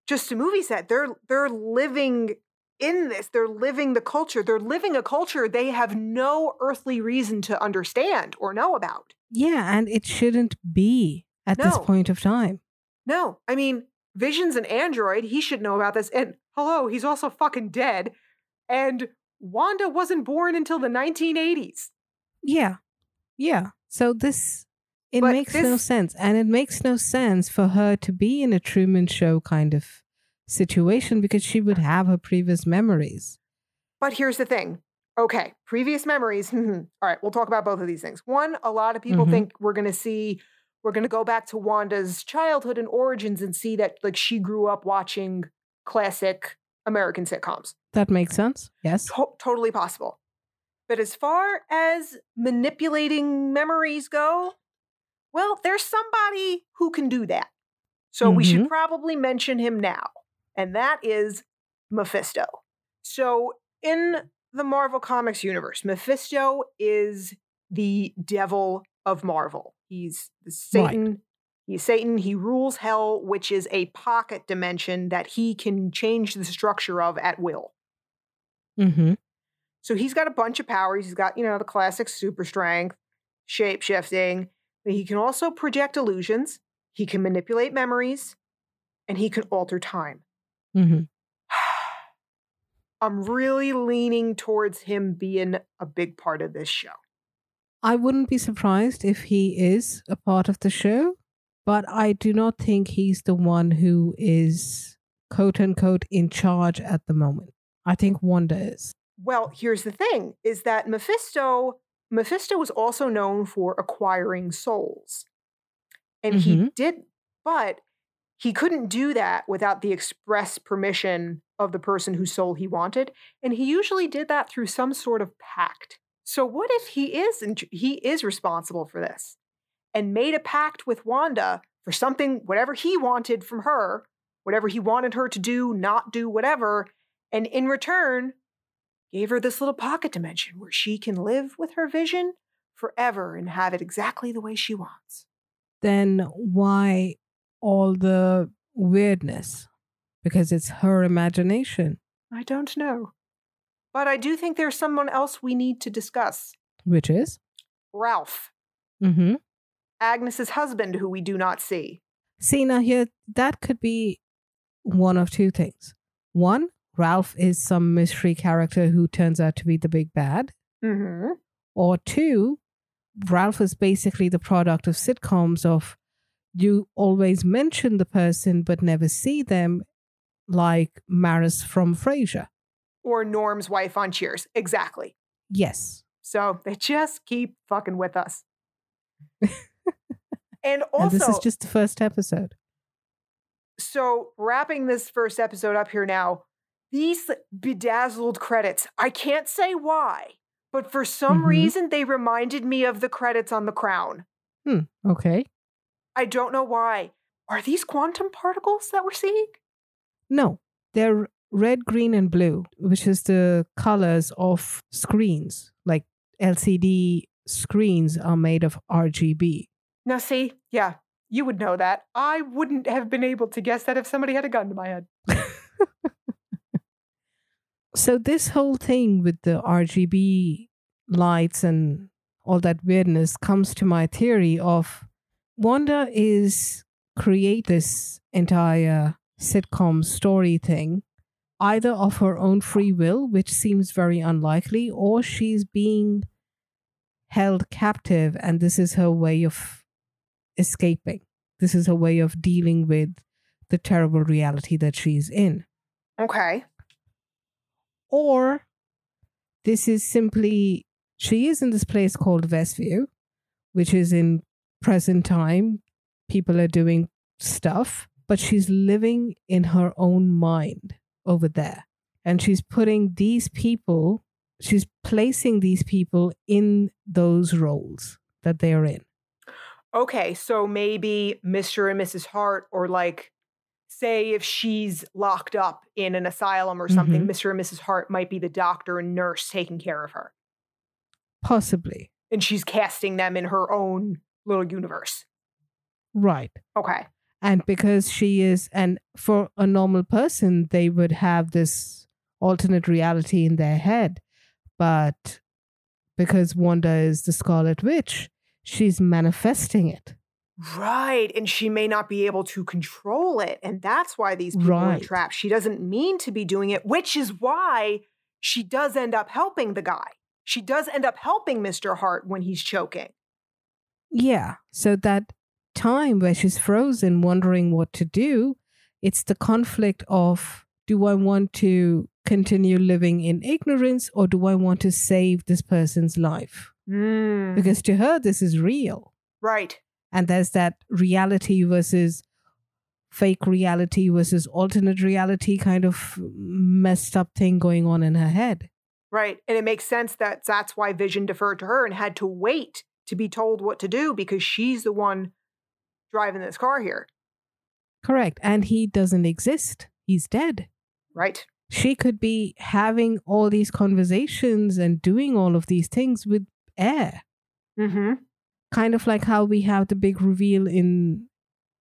just a movie set. They're they're living in this. They're living the culture. They're living a culture they have no earthly reason to understand or know about. Yeah, and it shouldn't be at this point of time. No, I mean, Vision's an android. He should know about this. And hello, he's also fucking dead. And Wanda wasn't born until the 1980s. Yeah. Yeah. So this it But makes no sense. And it makes no sense for her to be in a Truman Show kind of situation because she would have her previous memories. But here's the thing. Okay, previous memories. All right, we'll talk about both of these things. One, a lot of people Mhm. think we're going to see, we're going to go back to Wanda's childhood and origins and see that like she grew up watching classic American sitcoms. That makes sense. Yes. To- totally possible. But as far as manipulating memories go, well, there's somebody who can do that. So we should mm-hmm. probably mention him now, and that is Mephisto. So in the Marvel Comics universe, Mephisto is the devil of Marvel. He's the Right. Satan. He's Satan. He rules hell, which is a pocket dimension that he can change the structure of at will. Mm-hmm. So he's got a bunch of powers. He's got, you know, the classic super strength, shape shifting. He can also project illusions. He can manipulate memories, and he can alter time. Mm-hmm. I'm really leaning towards him being a big part of this show. I wouldn't be surprised if he is a part of the show, but I do not think he's the one who is quote unquote in charge at the moment. I think Wanda is. Well, here's the thing is that Mephisto Mephisto was also known for acquiring souls. And he Mhm. did but he couldn't do that without the express permission of the person whose soul he wanted, and he usually did that through some sort of pact. So what if he is he is responsible for this and made a pact with Wanda for something whatever he wanted from her, whatever he wanted her to do, not do whatever, and in return gave her this little pocket dimension where she can live with her vision forever and have it exactly the way she wants. Then why all the weirdness? Because it's her imagination, I don't know. But I do think there's someone else we need to discuss. which is. Ralph, Mm-hmm. Agnes's husband, who we do not see. See, now here, that could be one of two things. One, Ralph is some mystery character who turns out to be the big bad. Mm-hmm. Or two, Ralph is basically the product of sitcoms of you always mention the person but never see them, like Maris from Frasier. Or Norm's wife on Cheers. Exactly. Yes. So they just keep fucking with us. and also, and this is just the first episode. so wrapping this first episode up here now, these bedazzled credits, I can't say why, but for some Mhm. reason they reminded me of the credits on The Crown. Hmm. Okay. I don't know why. Are these quantum particles that we're seeing? No, they're red, green, and blue, which is the colors of screens. Like LCD screens are made of RGB. Now, see, yeah, you would know that. I wouldn't have been able to guess that if somebody had a gun to my head. so, this whole thing with the RGB lights and all that weirdness comes to my theory of Wanda is create this entire sitcom story thing either of her own free will, which seems very unlikely, or she's being held captive and this is her way of escaping. This is her way of dealing with the terrible reality that she's in. Okay. Or this is simply, she is in this place called Westview, which is in present time. People are doing stuff, but she's living in her own mind over there. And she's putting these people, she's placing these people in those roles that they are in. Okay, so maybe Mr. and Mrs. Hart, or like, say, if she's locked up in an asylum or something, mm-hmm. Mr. and Mrs. Hart might be the doctor and nurse taking care of her. Possibly. And she's casting them in her own little universe. Right. Okay and because she is and for a normal person they would have this alternate reality in their head. But because wanda is the scarlet witch she's manifesting it. Right. And she may not be able to control it. And that's why these people right. are trapped. She doesn't mean to be doing it which is why she does end up helping the guy. She does end up helping mr hart when he's choking. Yeah. So that time where she's frozen, wondering what to do. It's the conflict of do I want to continue living in ignorance or do I want to save this person's life? Mm. Because to her, this is real. Right. And there's that reality versus fake reality versus alternate reality kind of messed up thing going on in her head. Right. And it makes sense that that's why Vision deferred to her and had to wait to be told what to do because she's the one driving this car here. Correct. And he doesn't exist. He's dead. Right. She could be having all these conversations and doing all of these things with air. Mm-hmm. Kind of like how we have the big reveal in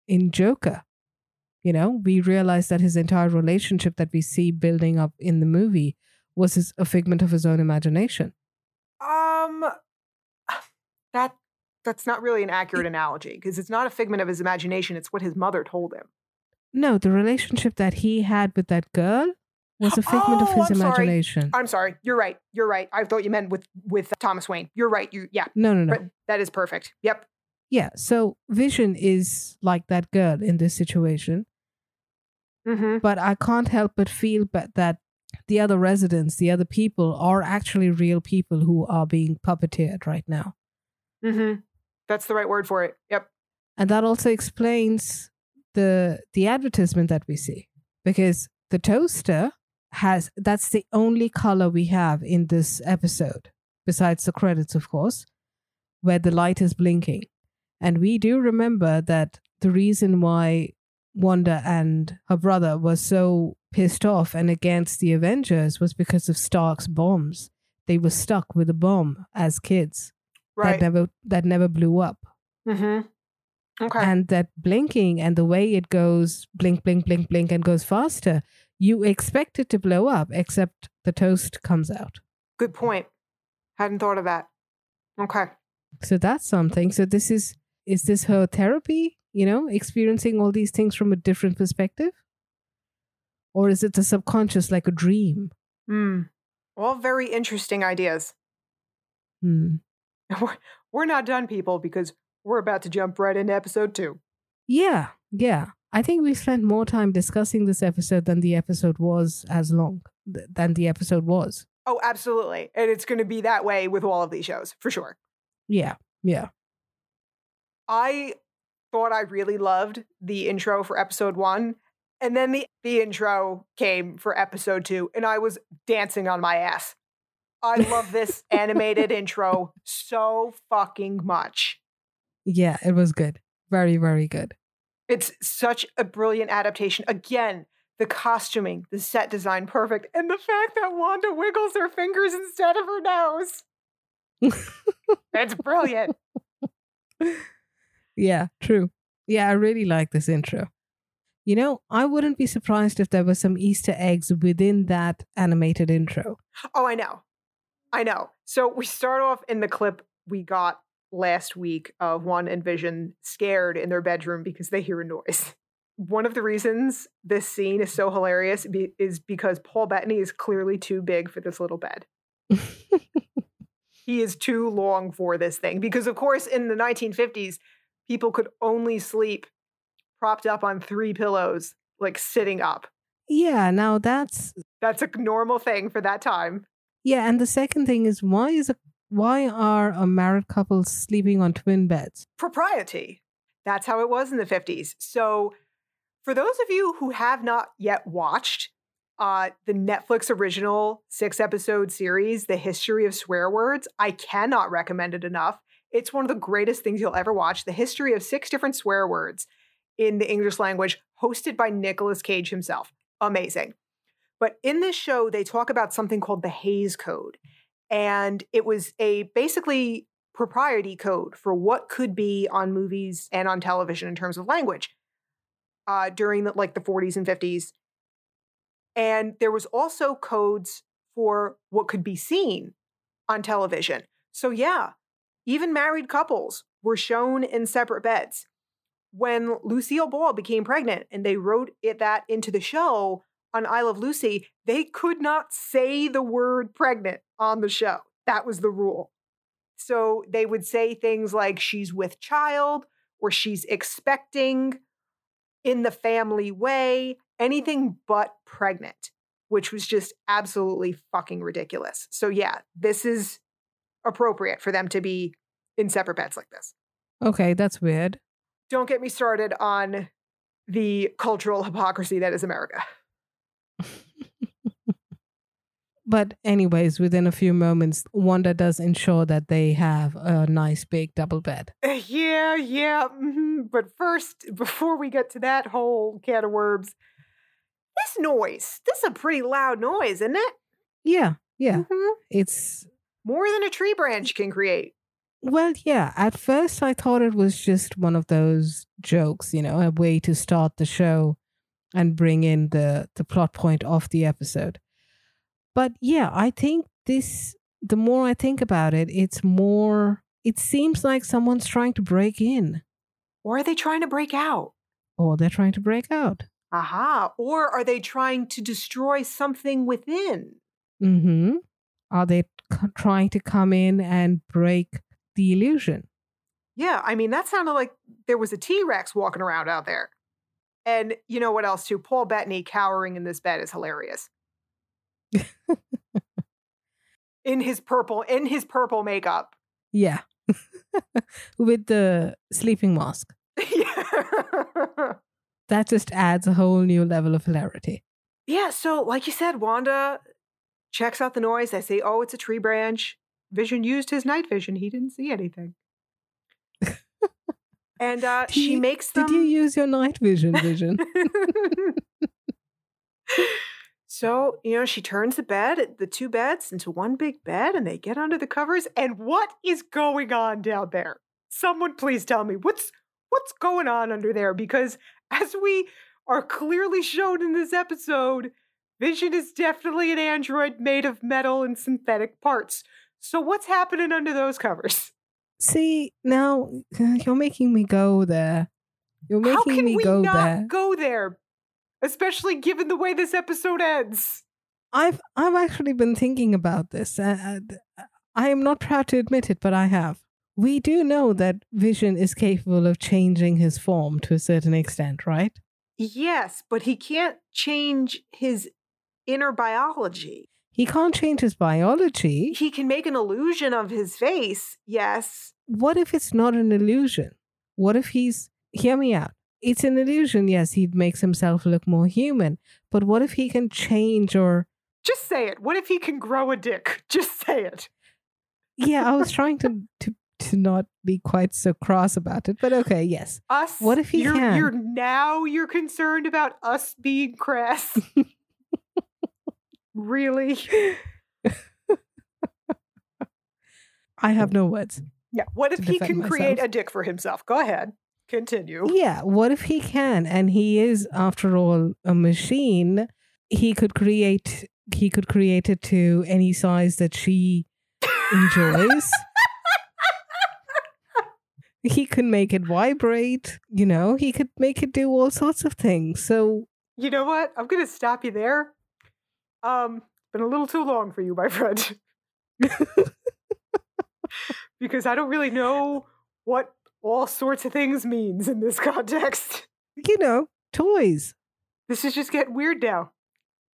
in Joker. You know, we realize that his entire relationship that we see building up in the movie was his, a figment of his own imagination. Um, that that's not really an accurate analogy because it's not a figment of his imagination. It's what his mother told him. No, the relationship that he had with that girl was a figment oh, of his I'm imagination. Sorry. I'm sorry. You're right. You're right. I thought you meant with with Thomas Wayne. You're right. You yeah. No, no, no. That is perfect. Yep. Yeah. So Vision is like that girl in this situation. Mm-hmm. But I can't help but feel but that the other residents, the other people, are actually real people who are being puppeteered right now. Mm-hmm. That's the right word for it. Yep. And that also explains the the advertisement that we see because the toaster has that's the only color we have in this episode besides the credits of course where the light is blinking and we do remember that the reason why Wanda and her brother were so pissed off and against the Avengers was because of Stark's bombs. They were stuck with a bomb as kids right. that never that never blew up. Mm-hmm. Okay. And that blinking and the way it goes blink, blink, blink, blink, and goes faster, you expect it to blow up, except the toast comes out. Good point. Hadn't thought of that. Okay. So that's something. So this is is this her therapy? You know, experiencing all these things from a different perspective, or is it the subconscious, like a dream? Hmm. All very interesting ideas. Hmm. We're, we're not done, people, because we're about to jump right into episode two. Yeah, yeah. I think we spent more time discussing this episode than the episode was as long th- than the episode was. Oh, absolutely. And it's going to be that way with all of these shows, for sure. Yeah, yeah. I thought I really loved the intro for episode one. And then the, the intro came for episode two, and I was dancing on my ass. I love this animated intro so fucking much. Yeah, it was good. Very, very good. It's such a brilliant adaptation. Again, the costuming, the set design, perfect. And the fact that Wanda wiggles her fingers instead of her nose. it's brilliant. Yeah, true. Yeah, I really like this intro. You know, I wouldn't be surprised if there were some Easter eggs within that animated intro. Oh, I know. I know. So we start off in the clip we got last week of Wanda and Vision scared in their bedroom because they hear a noise. One of the reasons this scene is so hilarious be- is because Paul Bettany is clearly too big for this little bed. he is too long for this thing because, of course, in the 1950s, people could only sleep propped up on three pillows, like sitting up. Yeah, now that's That's a normal thing for that time. Yeah, and the second thing is why is a why are a married couple sleeping on twin beds? propriety. That's how it was in the 50s. So, for those of you who have not yet watched uh, the Netflix original six episode series, The History of Swear Words, I cannot recommend it enough. It's one of the greatest things you'll ever watch. The history of six different swear words in the English language, hosted by Nicolas Cage himself. Amazing. But in this show, they talk about something called the Hays Code. And it was a basically propriety code for what could be on movies and on television in terms of language uh, during the, like the 40s and 50s. And there was also codes for what could be seen on television. So yeah, even married couples were shown in separate beds. When Lucille Ball became pregnant and they wrote it that into the show on I Love Lucy, they could not say the word pregnant on the show. That was the rule. So they would say things like she's with child or she's expecting in the family way, anything but pregnant, which was just absolutely fucking ridiculous. So yeah, this is appropriate for them to be in separate beds like this. Okay, that's weird. Don't get me started on the cultural hypocrisy that is America. But anyways, within a few moments, Wanda does ensure that they have a nice big double bed. Uh, Yeah, yeah. mhm. But first, before we get to that whole can of worms, this noise, this is a pretty loud noise, isn't it? Yeah, yeah. Mhm. It's More than a tree branch can create. well, yeah. At first, I thought it was just one of those jokes, you know, a way to start the show and bring in the the plot point of the episode. But yeah, I think this. The more I think about it, it's more. It seems like someone's trying to break in, Or are they trying to break out? or they're trying to break out. Aha. Or are they trying to destroy something within? Mm-hmm. Are they c- trying to come in and break the illusion? Yeah, I mean, that sounded like there was a T Rex walking around out there. And you know what else, too? Paul Bettany cowering in this bed is hilarious. in his purple, in his purple makeup. Yeah. With the sleeping mask. yeah. That just adds a whole new level of hilarity. yeah, so like you said, Wanda checks out the noise. I say, oh, it's a tree branch. Vision used his night vision. He didn't see anything. And uh, she you- makes them. Did you use your night vision vision? so, you know, she turns the bed, the two beds, into one big bed and they get under the covers. And what is going on down there? Someone please tell me what's what's going on under there because as we are clearly shown in this episode, Vision is definitely an android made of metal and synthetic parts. So what's happening under those covers? See, now you're making me go there. You're making How can me we go not there. go there? Especially given the way this episode ends. I've I've actually been thinking about this. Uh, uh, I am not proud to admit it, but I have. We do know that Vision is capable of changing his form to a certain extent, right? Yes, but he can't change his inner biology. He can't change his biology. He can make an illusion of his face, yes. What if it's not an illusion? What if he's hear me out? It's an illusion, yes, he makes himself look more human. But what if he can change or Just say it. What if he can grow a dick? Just say it. yeah, I was trying to, to to not be quite so cross about it. But okay, yes. Us. What if he you're, can? You're now you're concerned about us being crass. really? I have no words. Yeah. What if he can create myself. a dick for himself? Go ahead. Continue. Yeah, what if he can? And he is, after all, a machine. He could create. He could create it to any size that she enjoys. he could make it vibrate. You know, he could make it do all sorts of things. So You know what? I'm gonna stop you there. Um, been a little too long for you, my friend. because I don't really know what all sorts of things means in this context. you know, toys. This is just getting weird now.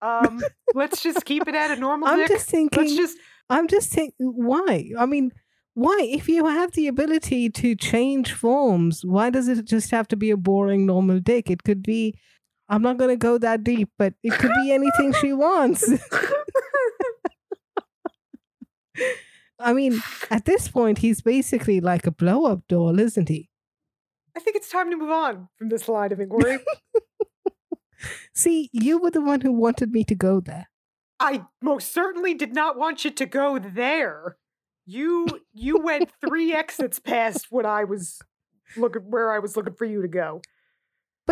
Um, let's just keep it at a normal I'm dick. just thinking. let's just I'm just saying, why? I mean, why? If you have the ability to change forms, why does it just have to be a boring normal dick? It could be, I'm not going to go that deep, but it could be anything she wants. I mean, at this point, he's basically like a blow up doll, isn't he? I think it's time to move on from this line of inquiry. See, you were the one who wanted me to go there. I most certainly did not want you to go there. You you went three exits past what I was looking where I was looking for you to go.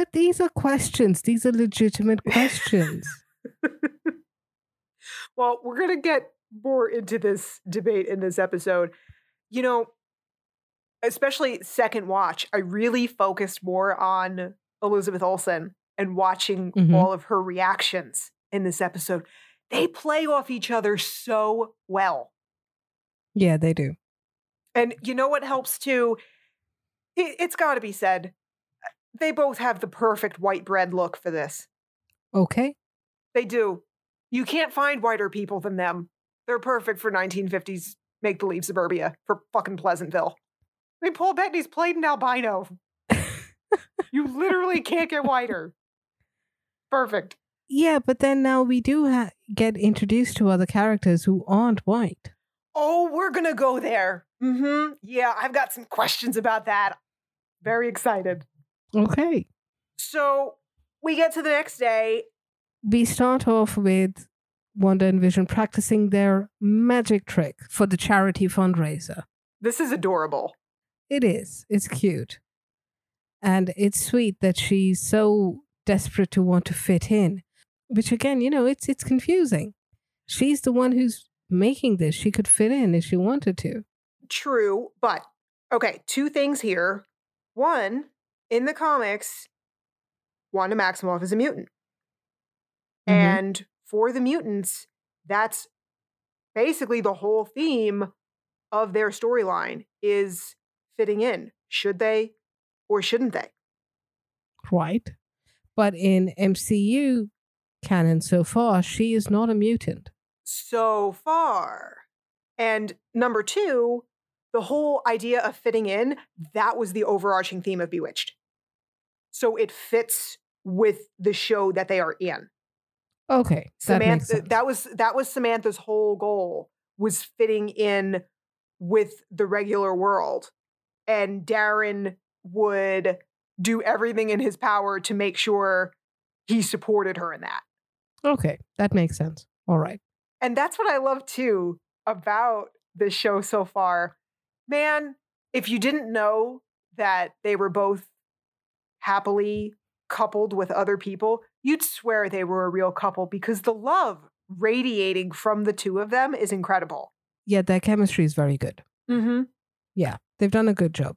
But these are questions, these are legitimate questions. well, we're gonna get more into this debate in this episode. You know, especially second watch, I really focused more on Elizabeth Olsen and watching Mhm. all of her reactions in this episode. They play off each other so well. yeah, they do. And you know what helps too? It, it's got to be said. They both have the perfect white bread look for this. Okay. They do. You can't find whiter people than them. They're perfect for 1950s make believe suburbia for fucking Pleasantville. I mean, Paul Bettany's played an albino. You literally can't get whiter. Perfect. Yeah, but then now we do ha- get introduced to other characters who aren't white. Oh, we're gonna go there. Mm-hmm. Yeah, I've got some questions about that. Very excited. Okay. So we get to the next day. We start off with Wanda and Vision practicing their magic trick for the charity fundraiser. This is adorable. It is. It's cute. And it's sweet that she's so desperate to want to fit in. Which again, you know, it's it's confusing. She's the one who's making this. She could fit in if she wanted to. True, but okay, two things here. One, in the comics, Wanda Maximoff is a mutant. Mhm. And for the mutants, that's basically the whole theme of their storyline is fitting in. Should they or shouldn't they? Right. But in MCU canon so far, she is not a mutant. So far. And number two, the whole idea of fitting in, that was the overarching theme of Bewitched. So it fits with the show that they are in. Okay. That makes Samantha sense. that was that was Samantha's whole goal was fitting in with the regular world. And Darrin would do everything in his power to make sure he supported her in that. okay. That makes sense. All right. And that's what I love too about this show so far. Man, if you didn't know that they were both happily coupled with other people, you'd swear they were a real couple because the love radiating from the two of them is incredible. Yeah, their chemistry is very good. Mm-hmm. Yeah, they've done a good job.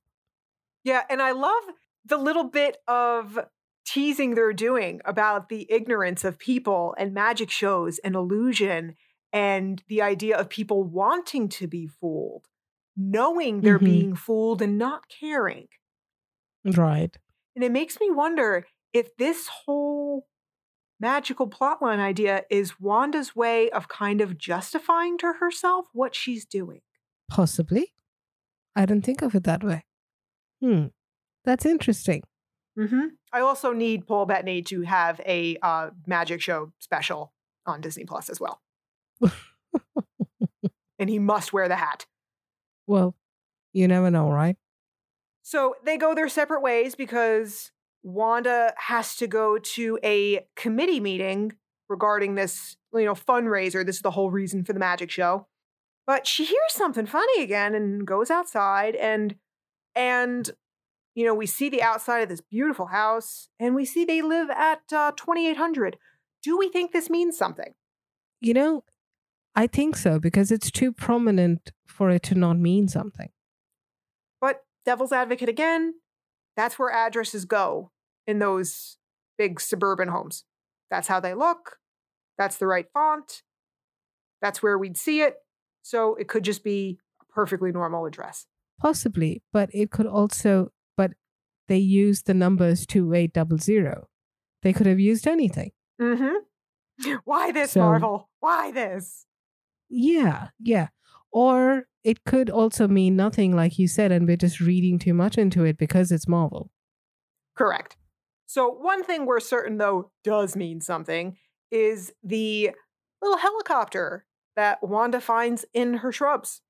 Yeah, and I love the little bit of teasing they're doing about the ignorance of people and magic shows and illusion and the idea of people wanting to be fooled, knowing they're Mhm. being fooled and not caring. Right. And it makes me wonder if this whole magical plotline idea is Wanda's way of kind of justifying to herself what she's doing. Possibly. I didn't think of it that way. Hmm. That's interesting. Mm-hmm. I also need Paul Bettany to have a uh, magic show special on Disney Plus as well. and he must wear the hat. Well, You never know, right? So they go their separate ways because Wanda has to go to a committee meeting regarding this, you know, fundraiser. This is the whole reason for the magic show. But she hears something funny again and goes outside and and you know, we see the outside of this beautiful house and we see they live at uh, 2800. Do we think this means something? You know, I think so because it's too prominent for it to not mean something. Devil's advocate again, that's where addresses go in those big suburban homes. That's how they look. That's the right font. That's where we'd see it. So it could just be a perfectly normal address. Possibly, but it could also, but they used the numbers 2800. They could have used anything. Mm-hmm. Why this, So- Marvel? Why this? Yeah, yeah. Or it could also mean nothing, like you said, and we're just reading too much into it because it's Marvel. Correct. So, one thing we're certain, though, does mean something is the little helicopter that Wanda finds in her shrubs.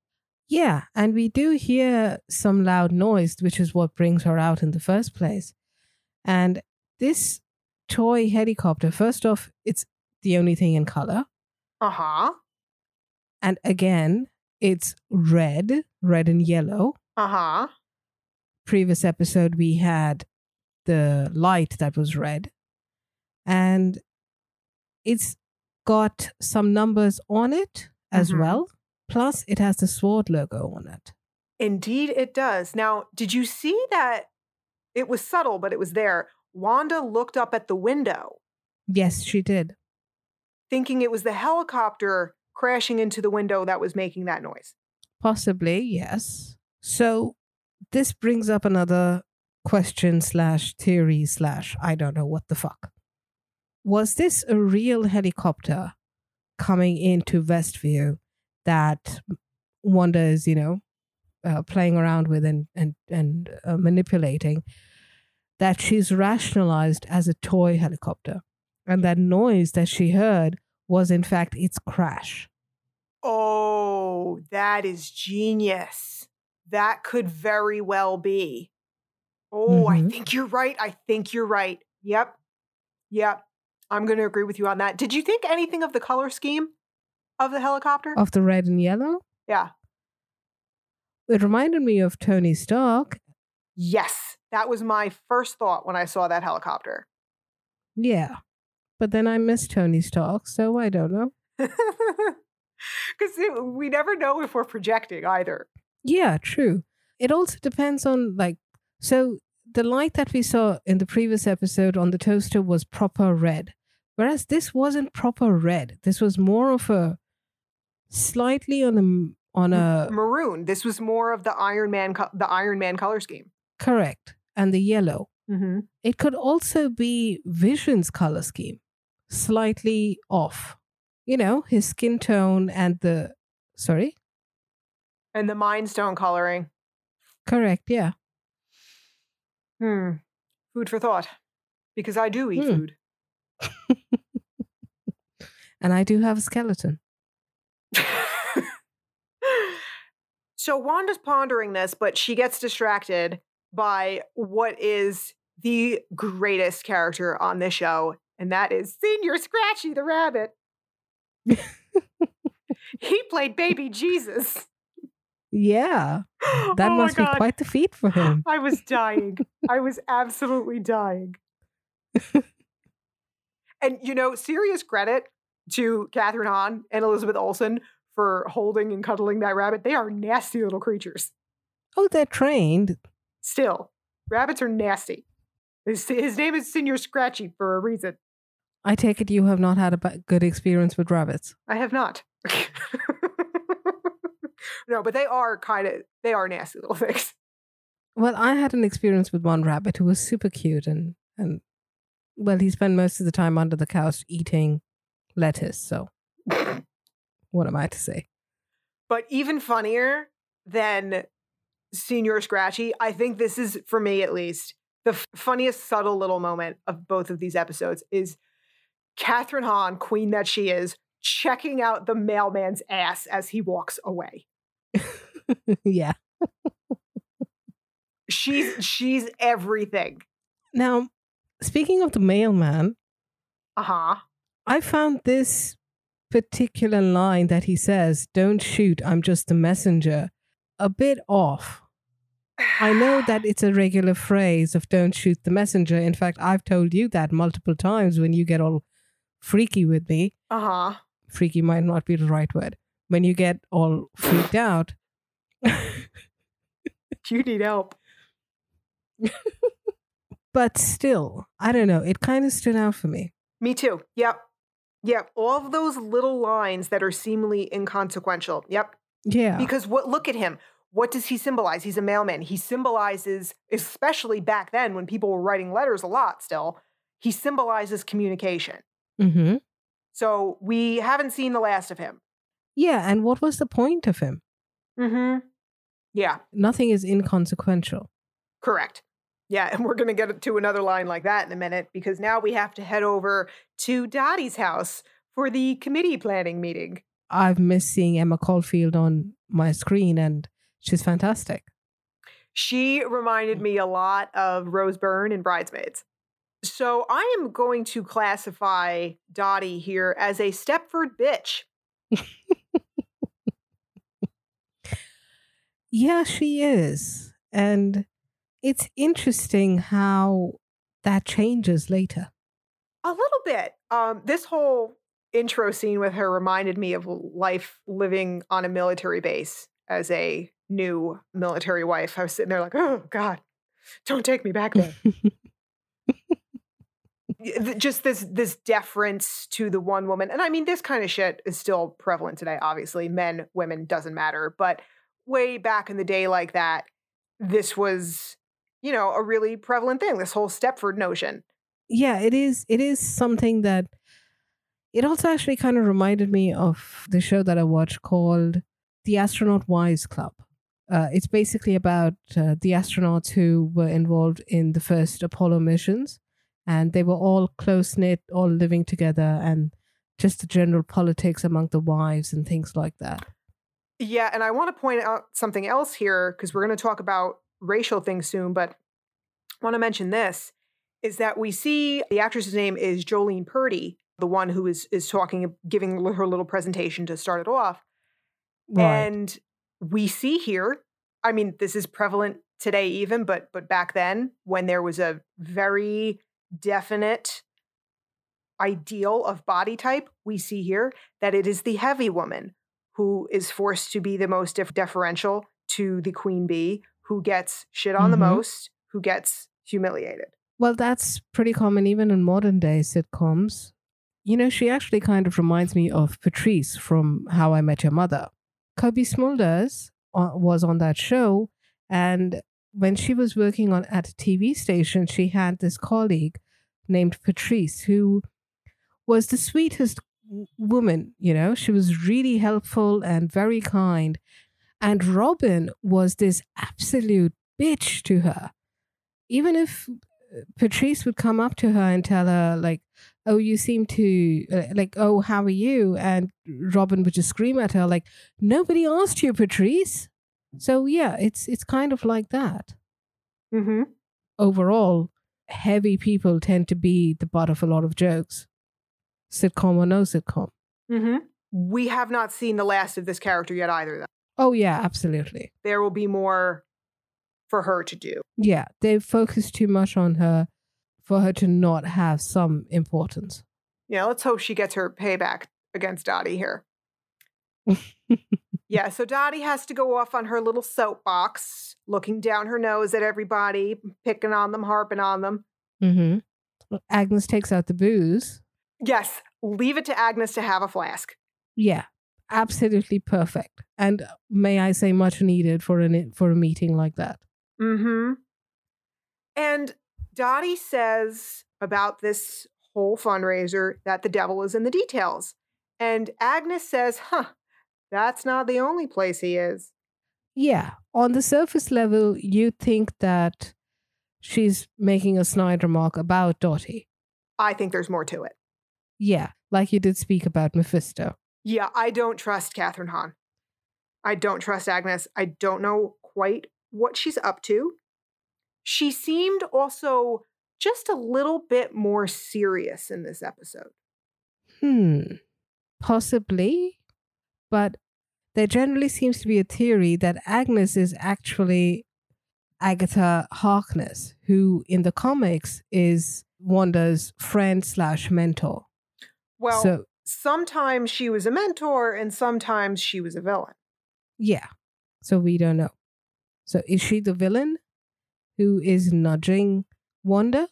Yeah, and we do hear some loud noise, which is what brings her out in the first place. And this toy helicopter, first off, it's the only thing in color. Uh huh. And again, it's red, red and yellow. Uh huh. Previous episode, we had the light that was red. And it's got some numbers on it as Mhm. well. Plus, it has the SWORD logo on it. Indeed, it does. Now, did you see that it was subtle, but it was there? Wanda looked up at the window, Yes, she did. thinking it was the helicopter crashing into the window that was making that noise. Possibly, yes. So this brings up another question slash theory slash I don't know what the fuck. Was this a real helicopter coming into Westview that Wanda is, you know, uh, playing around with and and and uh, manipulating? That she's rationalized as a toy helicopter, and that noise that she heard was in fact its crash. Oh, that is genius. That could very well be. Oh, I Mhm. think you're right. I think you're right. Yep. Yep. I'm going to agree with you on that. Did you think anything of the color scheme of the helicopter? Of the red and yellow, Yeah. it reminded me of Tony Stark. Yes. That was my first thought when I saw that helicopter. Yeah. But then I miss Tony Stark, so I don't know. Because we never know if we're projecting either. Yeah, true. It also depends on, like, so the light that we saw in the previous episode on the toaster was proper red, whereas this wasn't proper red. This was more of a slightly on a, on a, Maroon. This was more of the Iron Man, co- the Iron Man color scheme. correct, and the yellow. Mm-hmm. It could also be Vision's color scheme, slightly off. You know, his skin tone and the, sorry? And the Mind Stone coloring. Correct, yeah. Hmm. Food for thought. Because I do eat Hmm. food. And I do have a skeleton. so Wanda's pondering this, but she gets distracted by what is the greatest character on this show, and that is Señor Scratchy the Rabbit. he played baby Jesus. Yeah, that Oh must be quite the feat for him. I was dying. I was absolutely dying. and you know, serious credit to Kathryn Hahn and Elizabeth Olsen for holding and cuddling that rabbit. They are nasty little creatures. Oh, they're trained. Still, rabbits are nasty. His, his name is Señor Scratchy for a reason. I take it you have not had a good experience with rabbits. I have not. no, but they are kind of they are nasty little things. Well, I had an experience with one rabbit who was super cute and and well, he spent most of the time under the couch eating lettuce. So, what am I to say? But even funnier than Señor Scratchy, I think this is, for me at least, the f- funniest subtle little moment of both of these episodes is Kathryn Hahn, queen that she is, checking out the mailman's ass as he walks away. yeah. she's she's everything. Now, speaking of the mailman, Uh-huh. I found this particular line that he says, Don't shoot, I'm just a messenger, a bit off. I know that it's a regular phrase of don't shoot the messenger. In fact, I've told you that multiple times when you get all freaky with me. Uh-huh. Freaky might not be the right word. When you get all freaked out. You need help. but still, I don't know. It kind of stood out for me. Me too. Yep. Yep. All of those little lines that are seemingly inconsequential. Yep. Yeah. Because what look at him. What does he symbolize? He's a mailman. He symbolizes, especially back then when people were writing letters a lot still, he symbolizes communication. hmm So we haven't seen the last of him. Yeah. And what was the point of him? Mm-hmm. Yeah, Nothing is inconsequential. correct. Yeah, and we're going to get to another line like that in a minute because now we have to head over to Dottie's house for the committee planning meeting. I've missed seeing Emma Caulfield on my screen, and she's fantastic. She reminded me a lot of Rose Byrne in Bridesmaids. So I am going to classify Dottie here as a Stepford bitch. Yeah, she is. And it's interesting how that changes later. A little bit. Um, this whole intro scene with her reminded me of life living on a military base as a new military wife. I was sitting there like, oh God, don't take me back there. Just this this deference to the one woman, and I mean, this kind of shit is still prevalent today. Obviously, men, women doesn't matter, but way back in the day, like that, this was, you know, a really prevalent thing. This whole Stepford notion. yeah, it is. It is something that it also actually kind of reminded me of the show that I watched called The Astronaut Wives Club. Uh, it's basically about uh, the astronauts who were involved in the first Apollo missions, and they were all close knit, all living together, and just the general politics among the wives and things like that. Yeah, and I want to point out something else here because we're going to talk about racial things soon, but I want to mention this is that we see the actress's name is Jolene Purdy, the one who is is talking giving her little presentation to start it off. And we see here, I mean, this is prevalent today even, but but back then when there was a very definite ideal of body type, we see here that it is the heavy woman who is forced to be the most def- deferential to the queen bee, who gets shit on the Mhm. most, who gets humiliated. Well, that's pretty common even in modern day sitcoms. You know, she actually kind of reminds me of Patrice from How I Met Your Mother. Cobie Smulders uh, was on that show, and when she was working on at a TV station, she had this colleague named Patrice who was the sweetest woman. You know, she was really helpful and very kind. And Robin was this absolute bitch to her. Even if Patrice would come up to her and tell her, like, oh, you seem to, uh, like, oh, how are you? And Robin would just scream at her, like, nobody asked you, Patrice. So, yeah, it's it's kind of like that. Mm-hmm. Overall, heavy people tend to be the butt of a lot of jokes, sitcom or no sitcom. Mm-hmm. We have not seen the last of this character yet either, though. Oh, yeah, absolutely. There will be more for her to do. Yeah, they focus too much on her for her to not have some importance. Yeah, let's hope she gets her payback against Dottie here. Yeah, so Dottie has to go off on her little soapbox, looking down her nose at everybody, picking on them, harping on them. Mm-hmm. Agnes takes out the booze. Yes, leave it to Agnes to have a flask. Yeah, absolutely perfect. And may I say, much needed for an for a meeting like that. Mm-hmm. And Dottie says about this whole fundraiser that the devil is in the details. And Agnes says, huh, that's not the only place he is. Yeah, on the surface level, you think that she's making a snide remark about Dottie. I think there's more to it. Yeah, like you did speak about Mephisto. Yeah, I don't trust Kathryn Hahn. I don't trust Agnes. I don't know quite what she's up to. She seemed also just a little bit more serious in this episode. Hmm. Possibly. But there generally seems to be a theory that Agnes is actually Agatha Harkness, who in the comics is Wanda's friend slash mentor. Well, so sometimes she was a mentor and sometimes she was a villain. yeah. So we don't know. So is she the villain who is nudging Wanda?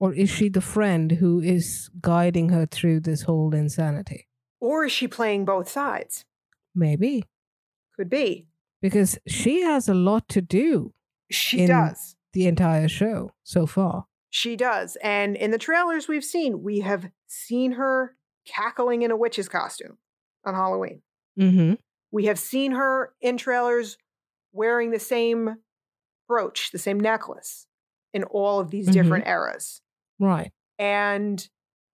Or is she the friend who is guiding her through this whole insanity? Or is she playing both sides? Maybe. Could be. Because she has a lot to do She In- does. the entire show so far. She does. And in the trailers we've seen, we have seen her cackling in a witch's costume on Halloween. Mm-hmm. We have seen her in trailers wearing the same brooch, the same necklace in all of these Mhm. different eras. Right. And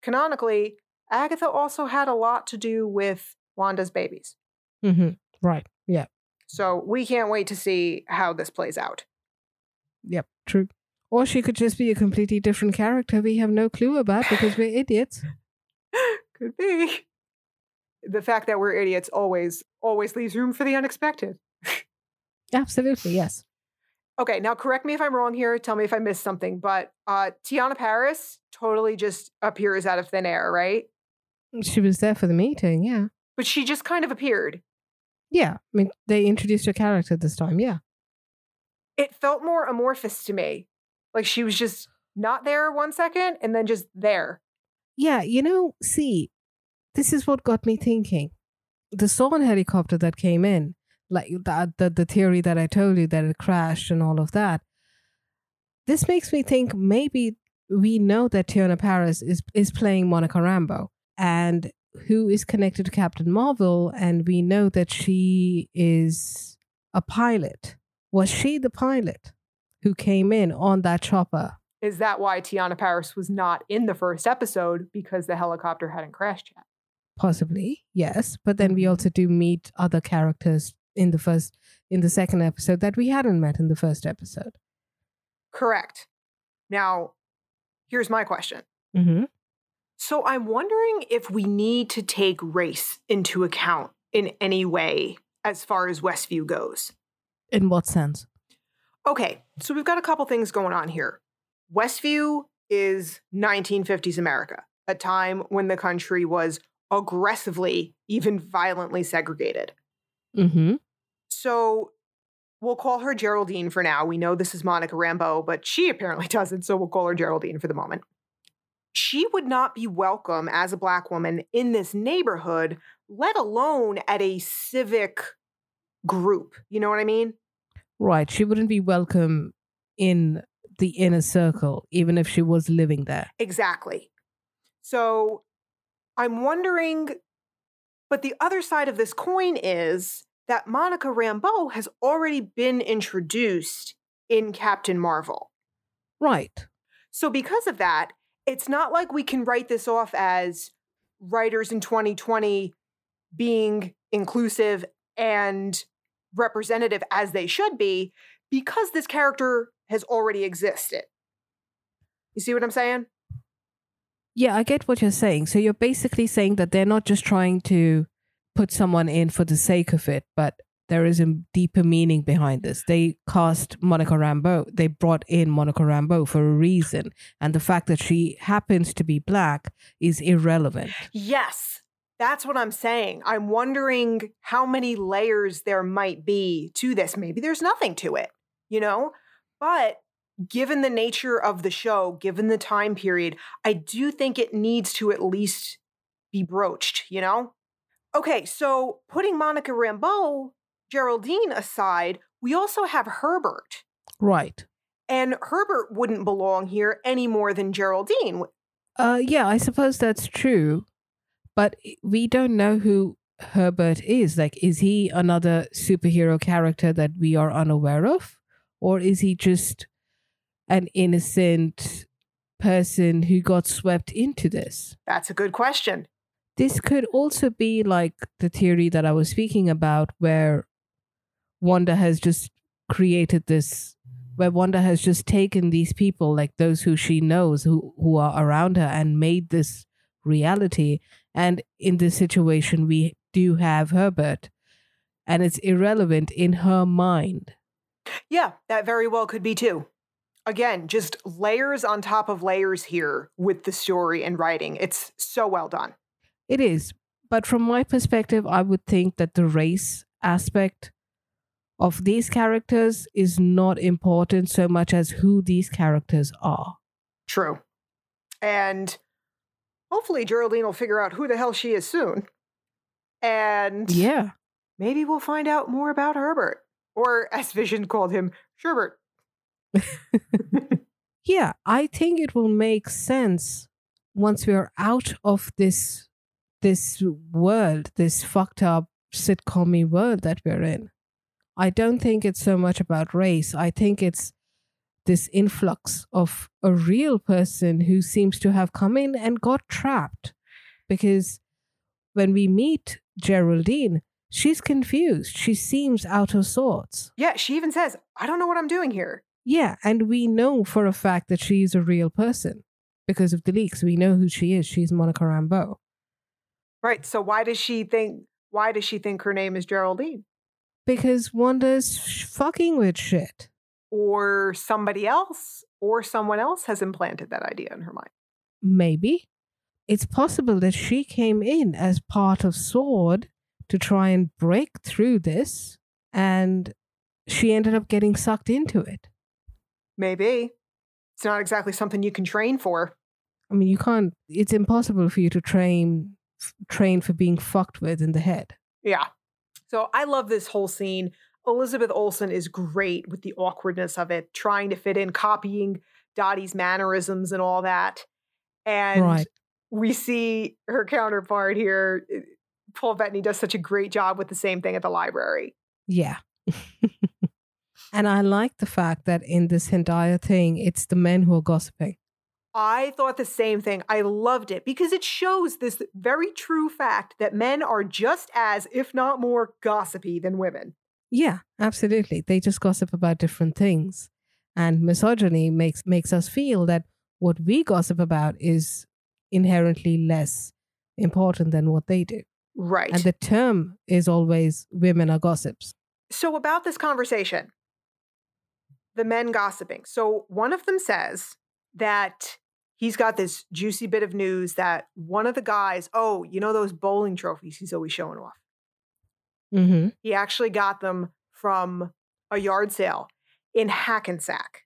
canonically, Agatha also had a lot to do with Wanda's babies. Mm-hmm. Right. Yeah. So we can't wait to see how this plays out. Yep. True. Or she could just be a completely different character we have no clue about because we're idiots. Could be. The fact that we're idiots always always leaves room for the unexpected. Absolutely. Yes. Okay, now correct me if I'm wrong here. Tell me if I missed something. But uh, Teyonah Parris totally just appears out of thin air, right? She was there for the meeting. Yeah. But she just kind of appeared. Yeah. I mean, they introduced her character this time. Yeah. It felt more amorphous to me. Like she was just not there one second and then just there. Yeah. You know, see, this is what got me thinking. The SWORD helicopter that came in, like the, the, the theory that I told you that it crashed and all of that. This makes me think maybe we know that Teyonah Parris is, is playing Monica Rambeau and who is connected to Captain Marvel, and we know that she is a pilot. Was she the pilot who came in on that chopper? Is that why Teyonah Parris was not in the first episode because the helicopter hadn't crashed yet? Possibly, yes. But then we mm-hmm. also do meet other characters in the first, in the second episode that we hadn't met in the first episode. Correct. Now, here's my question. Mm-hmm. So I'm wondering if we need to take race into account in any way as far as Westview goes. In what sense? Okay, so we've got a couple things going on here. Westview is 1950s America, a time when the country was aggressively, even violently segregated. Mm-hmm. So we'll call her Geraldine for now. We know this is Monica Rambeau, but she apparently doesn't, so we'll call her Geraldine for the moment. She would not be welcome as a Black woman in this neighborhood, let alone at a civic group. You know what I mean? Right. She wouldn't be welcome in the inner circle, even if she was living there. Exactly. So I'm wondering, but the other side of this coin is that Monica Rambeau has already been introduced in Captain Marvel. Right. So, because of that, it's not like we can write this off as writers in 2020 being inclusive and representative as they should be because this character has already existed. You see what I'm saying? Yeah, I get what you're saying. So you're basically saying that they're not just trying to put someone in for the sake of it, but there is a deeper meaning behind this. They cast Monica Rambeau. They brought in Monica Rambeau for a reason. And the fact that she happens to be black is irrelevant. Yes, that's what I'm saying. I'm wondering how many layers there might be to this. Maybe there's nothing to it, you know? But given the nature of the show, given the time period, I do think it needs to at least be broached, you know? Okay, so putting Monica Rambeau, Geraldine aside, we also have Herbert. Right. And Herbert wouldn't belong here any more than Geraldine. Uh, yeah, I suppose that's true. But we don't know who Herbert is. Like, is he another superhero character that we are unaware of? Or is he just an innocent person who got swept into this? That's a good question. This could also be like the theory that I was speaking about, where Wanda has just created this where Wanda has just taken these people, like those who she knows, who who are around her, and made this reality. And in this situation, we do have Herbert, and it's irrelevant in her mind. Yeah, that very well could be too. Again, just layers on top of layers here with the story and writing. It's so well done. It is. But from my perspective, I would think that the race aspect of these characters is not important so much as who these characters are. True. And hopefully Geraldine will figure out who the hell she is soon. And yeah, maybe we'll find out more about Herbert, or as Vision called him, Sherbert. yeah, I think it will make sense once we're out of this this world, this fucked up sitcom world that we're in. I don't think it's so much about race. I think it's this influx of a real person who seems to have come in and got trapped. Because when we meet Geraldine, she's confused. She seems out of sorts. Yeah, she even says, I don't know what I'm doing here. Yeah, and we know for a fact that she's a real person because of the leaks. We know who she is. She's Monica Rambeau. Right. So why does she think why does she think her name is Geraldine? because Wanda's fucking with shit. Or somebody else, or someone else has implanted that idea in her mind. Maybe. It's possible that she came in as part of SWORD to try and break through this, and she ended up getting sucked into it. Maybe. It's not exactly something you can train for. I mean, you can't, it's impossible for you to train train for being fucked with in the head. Yeah. So I love this whole scene. Elizabeth Olsen is great with the awkwardness of it, trying to fit in, copying Dottie's mannerisms and all that. And right. we see her counterpart here. Eh, Paul Bettany does such a great job with the same thing at the library. Yeah. and I like the fact that in this entire thing, it's the men who are gossiping. I thought the same thing. I loved it because it shows this very true fact that men are just as, if not more, gossipy than women. Yeah, absolutely. They just gossip about different things. And misogyny makes makes us feel that what we gossip about is inherently less important than what they do. Right. And the term is always women are gossips. So about this conversation, the men gossiping. So one of them says that he's got this juicy bit of news that one of the guys, oh, you know those bowling trophies he's always showing off? Mm-hmm. He actually got them from a yard sale in Hackensack.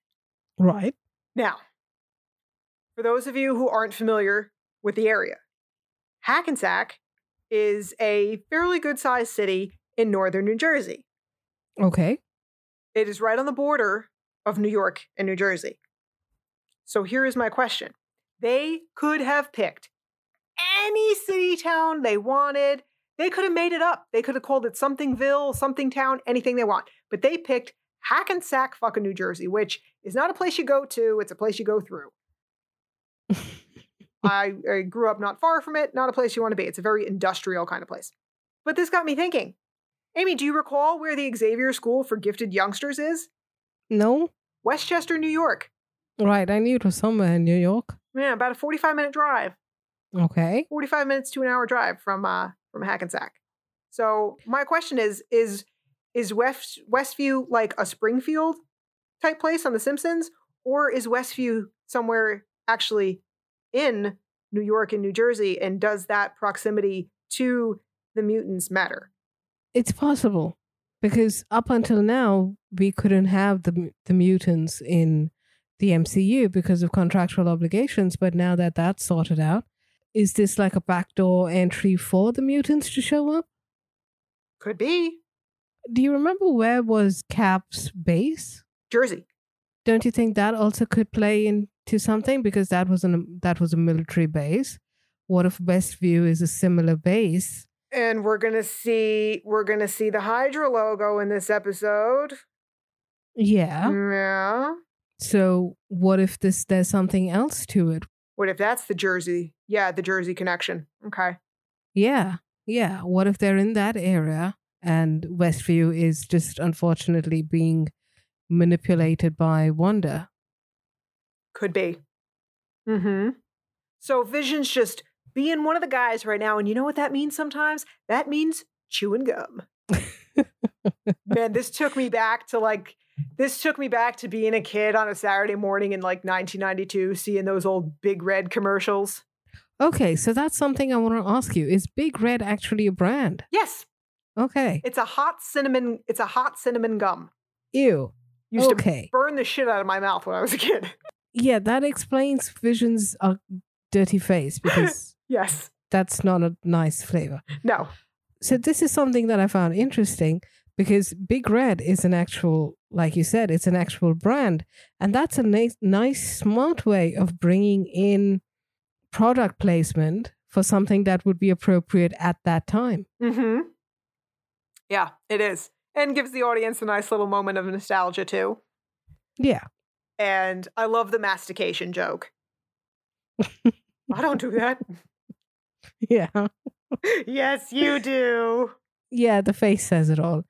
Right. Now, for those of you who aren't familiar with the area, Hackensack is a fairly good sized city in northern New Jersey. Okay. It is right on the border of New York and New Jersey. So here is my question they could have picked any city town they wanted. They could have made it up. They could have called it somethingville, something town, anything they want. But they picked Hackensack, fucking New Jersey, which is not a place you go to, it's a place you go through. I, I grew up not far from it, not a place you want to be. It's a very industrial kind of place. But this got me thinking. Amy, do you recall where the Xavier School for Gifted Youngsters is? No. Westchester, New York. Right. I knew it was somewhere in New York. Yeah, about a 45 minute drive. Okay. 45 minutes to an hour drive from uh from Hackensack. So my question is is is West Westview like a Springfield type place on The Simpsons, or is Westview somewhere actually in New York and New Jersey? And does that proximity to the mutants matter? It's possible because up until now we couldn't have the the mutants in the MCU because of contractual obligations. But now that that's sorted out, is this like a backdoor entry for the mutants to show up? Could be. Do you remember where was Cap's base? Jersey. Don't you think that also could play into something because that was an that was a military base? What if Westview is a similar base? And we're gonna see we're gonna see the Hydra logo in this episode. Yeah. Yeah. So what if this there's something else to it? What if that's the Jersey? Yeah, the Jersey connection. Okay. Yeah. Yeah. What if they're in that area and Westview is just unfortunately being manipulated by Wanda. Could be. Mm-hmm. So Vision's just being one of the guys right now, and you know what that means sometimes? That means chewing gum. Man, this took me back to like this took me back to being a kid on a Saturday morning in like 1992, seeing those old Big Red commercials. Okay, so that's something I want to ask you. Is Big Red actually a brand? Yes, Okay. it's a hot cinnamon. It's a hot cinnamon gum. Ew. Used to Okay. burn the shit out of my mouth when I was a kid. Yeah, that explains Vision's uh, dirty face because yes. that's not a nice flavor. No. So this is something that I found interesting because Big Red is an actual, like you said, it's an actual brand, and that's a nice, nice, smart way of bringing in product placement for something that would be appropriate at that time. Mm-hmm. Yeah, it is. And gives the audience a nice little moment of nostalgia too. Yeah. And I love the mastication joke. I don't do that. Yeah. yes, you do. Yeah, the face says it all.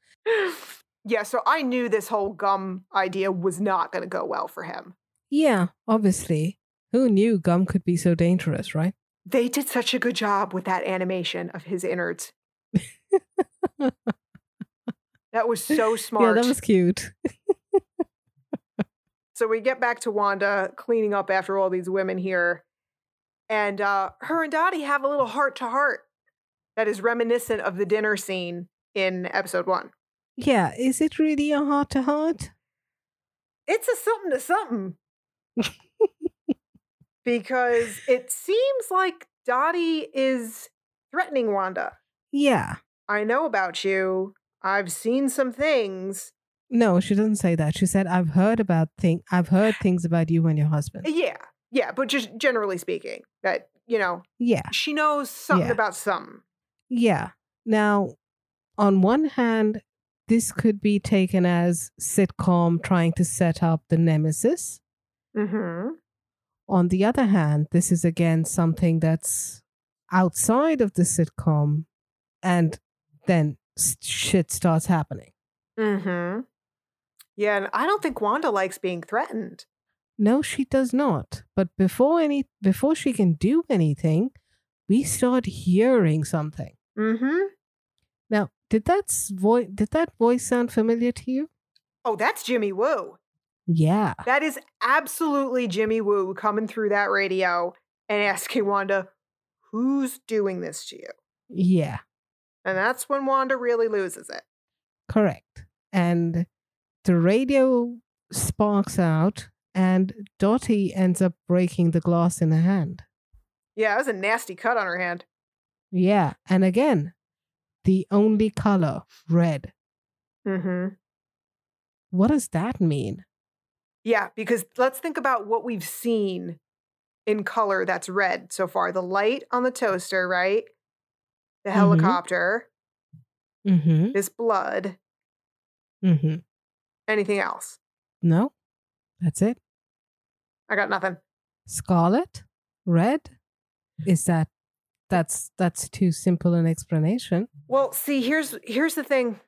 Yeah, so I knew this whole gum idea was not going to go well for him. Yeah, obviously. Who knew gum could be so dangerous, right? They did such a good job with that animation of his innards. That was so smart. Yeah, that was cute. So we get back to Wanda cleaning up after all these women here. And uh, her and Dottie have a little heart to heart that is reminiscent of the dinner scene in episode one. Yeah, is it really a heart to heart? It's a something to something. because it seems like Dottie is threatening Wanda. Yeah. I know about you. I've seen some things. No, she doesn't say that. She said, "I've heard about thing. I've heard things about you and your husband." Yeah. Yeah. But just generally speaking, that, you know, Yeah, she knows something Yeah. about something. yeah. Now, on one hand, this could be taken as sitcom trying to set up the nemesis. Mm-hmm. On the other hand, this is again something that's outside of the sitcom, and then shit starts happening. Mm-hmm. Yeah, and I don't think Wanda likes being threatened. No, she does not. But before any before she can do anything, we start hearing something. Mm-hmm. Did that voice did that voice sound familiar to you? Oh, that's Jimmy Woo. Yeah. That is absolutely Jimmy Woo coming through that radio and asking Wanda, who's doing this to you? Yeah. And that's when Wanda really loses it. Correct. And the radio sparks out and Dottie ends up breaking the glass in her hand. Yeah, it was a nasty cut on her hand. Yeah. And again, the only color, red. Mm-hmm. What does that mean? Yeah, because let's think about what we've seen in color that's red so far. The light on the toaster, right? The Mhm. helicopter, Mm-hmm. this blood, Mm-hmm. anything else. No? That's it? I got nothing. Scarlet? Red? Is that that's that's too simple an explanation. Well, see, here's here's the thing.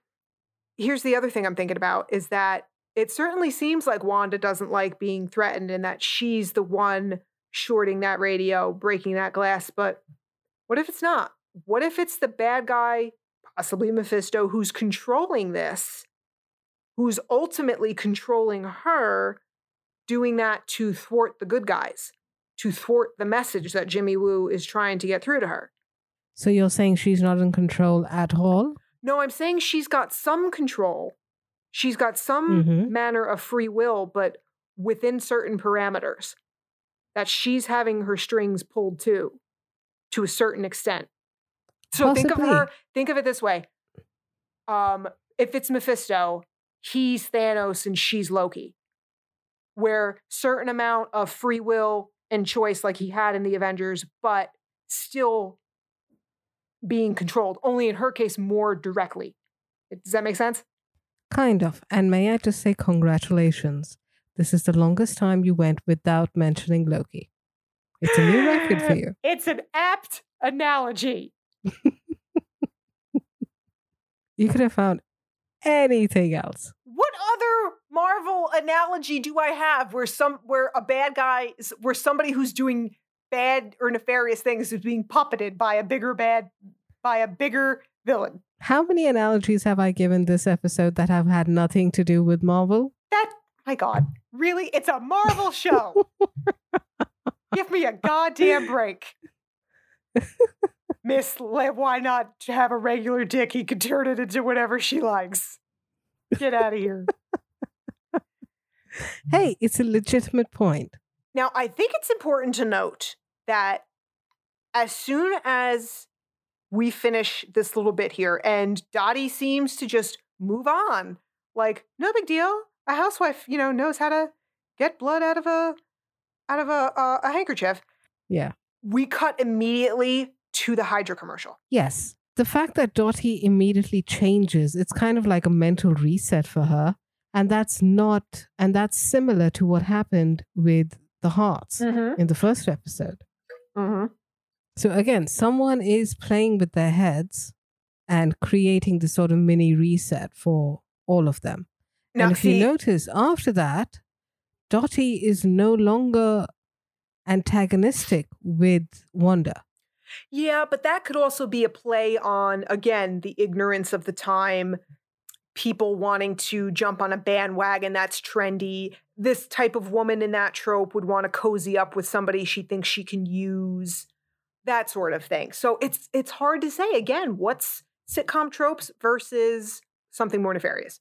Here's the other thing I'm thinking about is that it certainly seems like Wanda doesn't like being threatened and that she's the one shorting that radio, breaking that glass. But what if it's not? What if it's the bad guy, possibly Mephisto, who's controlling this, who's ultimately controlling her, doing that to thwart the good guys, to thwart the message that Jimmy Woo is trying to get through to her? So you're saying she's not in control at all? No, I'm saying she's got some control. She's got some Mhm. manner of free will, but within certain parameters. That she's having her strings pulled too, to a certain extent. So think of her, think of it this way. Um, if it's Mephisto, he's Thanos and she's Loki. Where certain amount of free will and choice like he had in the Avengers, but still being controlled, only in her case more directly. Does that make sense? Kind of. And may I just say congratulations. This is the longest time you went without mentioning Loki. It's a new record for you. It's an apt analogy. You could have found anything else. What other Marvel analogy do I have where some where a bad guy where somebody who's doing bad or nefarious things is being puppeted by a bigger bad by a bigger villain? How many analogies have I given this episode that have had nothing to do with Marvel? That my God, really? It's a Marvel show. Give me a goddamn break. Miss, why not have a regular dick? He can turn it into whatever she likes. Get out of here. Mm-hmm. hey, it's a legitimate point. Now, I think it's important to note that as soon as we finish this little bit here and Dottie seems to just move on, like, no big deal. A housewife, you know, knows how to get blood out of a out of a, a, a handkerchief. Yeah. We cut immediately to the Hydra commercial. Yes. The fact that Dottie immediately changes, it's kind of like a mental reset for her. And that's not, and that's similar to what happened with the Harts Mm-hmm. in the first episode. Mm-hmm. So again, someone is playing with their heads and creating this sort of mini reset for all of them. Now, and if see, you notice, after that, Dottie is no longer antagonistic with Wanda. Yeah, but that could also be a play on, again, the ignorance of the time, people wanting to jump on a bandwagon that's trendy. This type of woman in that trope would want to cozy up with somebody she thinks she can use, that sort of thing. So it's it's hard to say again what's sitcom tropes versus something more nefarious.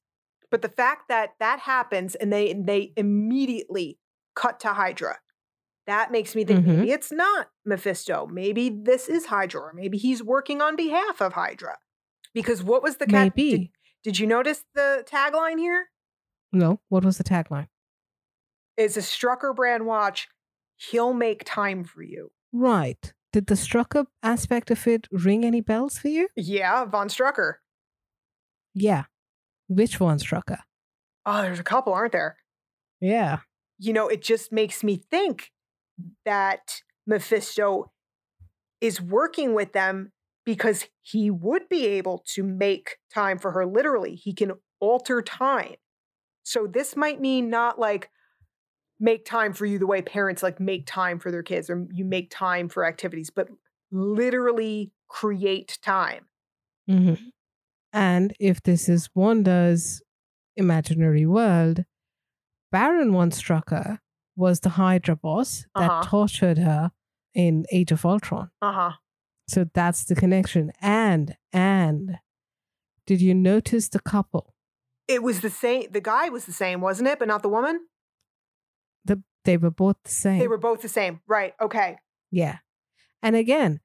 But the fact that that happens and they they immediately cut to Hydra that makes me think Mhm. maybe it's not Mephisto. Maybe this is Hydra, or maybe he's working on behalf of Hydra. Because what was the cat? Maybe. Did, did you notice the tagline here? No, what was the tagline? It's a Strucker brand watch. He'll make time for you. Right. Did the Strucker aspect of it ring any bells for you? Yeah, Von Strucker. Yeah. Which Von Strucker? Oh, there's a couple, aren't there? Yeah. You know, it just makes me think that Mephisto is working with them because he would be able to make time for her literally. He can alter time. So this might mean not like make time for you the way parents like make time for their kids or you make time for activities, but literally create time. hmm And if this is Wanda's imaginary world, Baron von Strucker was the Hydra boss that Uh-huh. tortured her in Age of Ultron. Uh-huh. So that's the connection. And, and, did you notice the couple? It was the same the guy was the same, wasn't it? But not the woman? The, they were both the same. They were both the same. Right. Okay. Yeah. And again,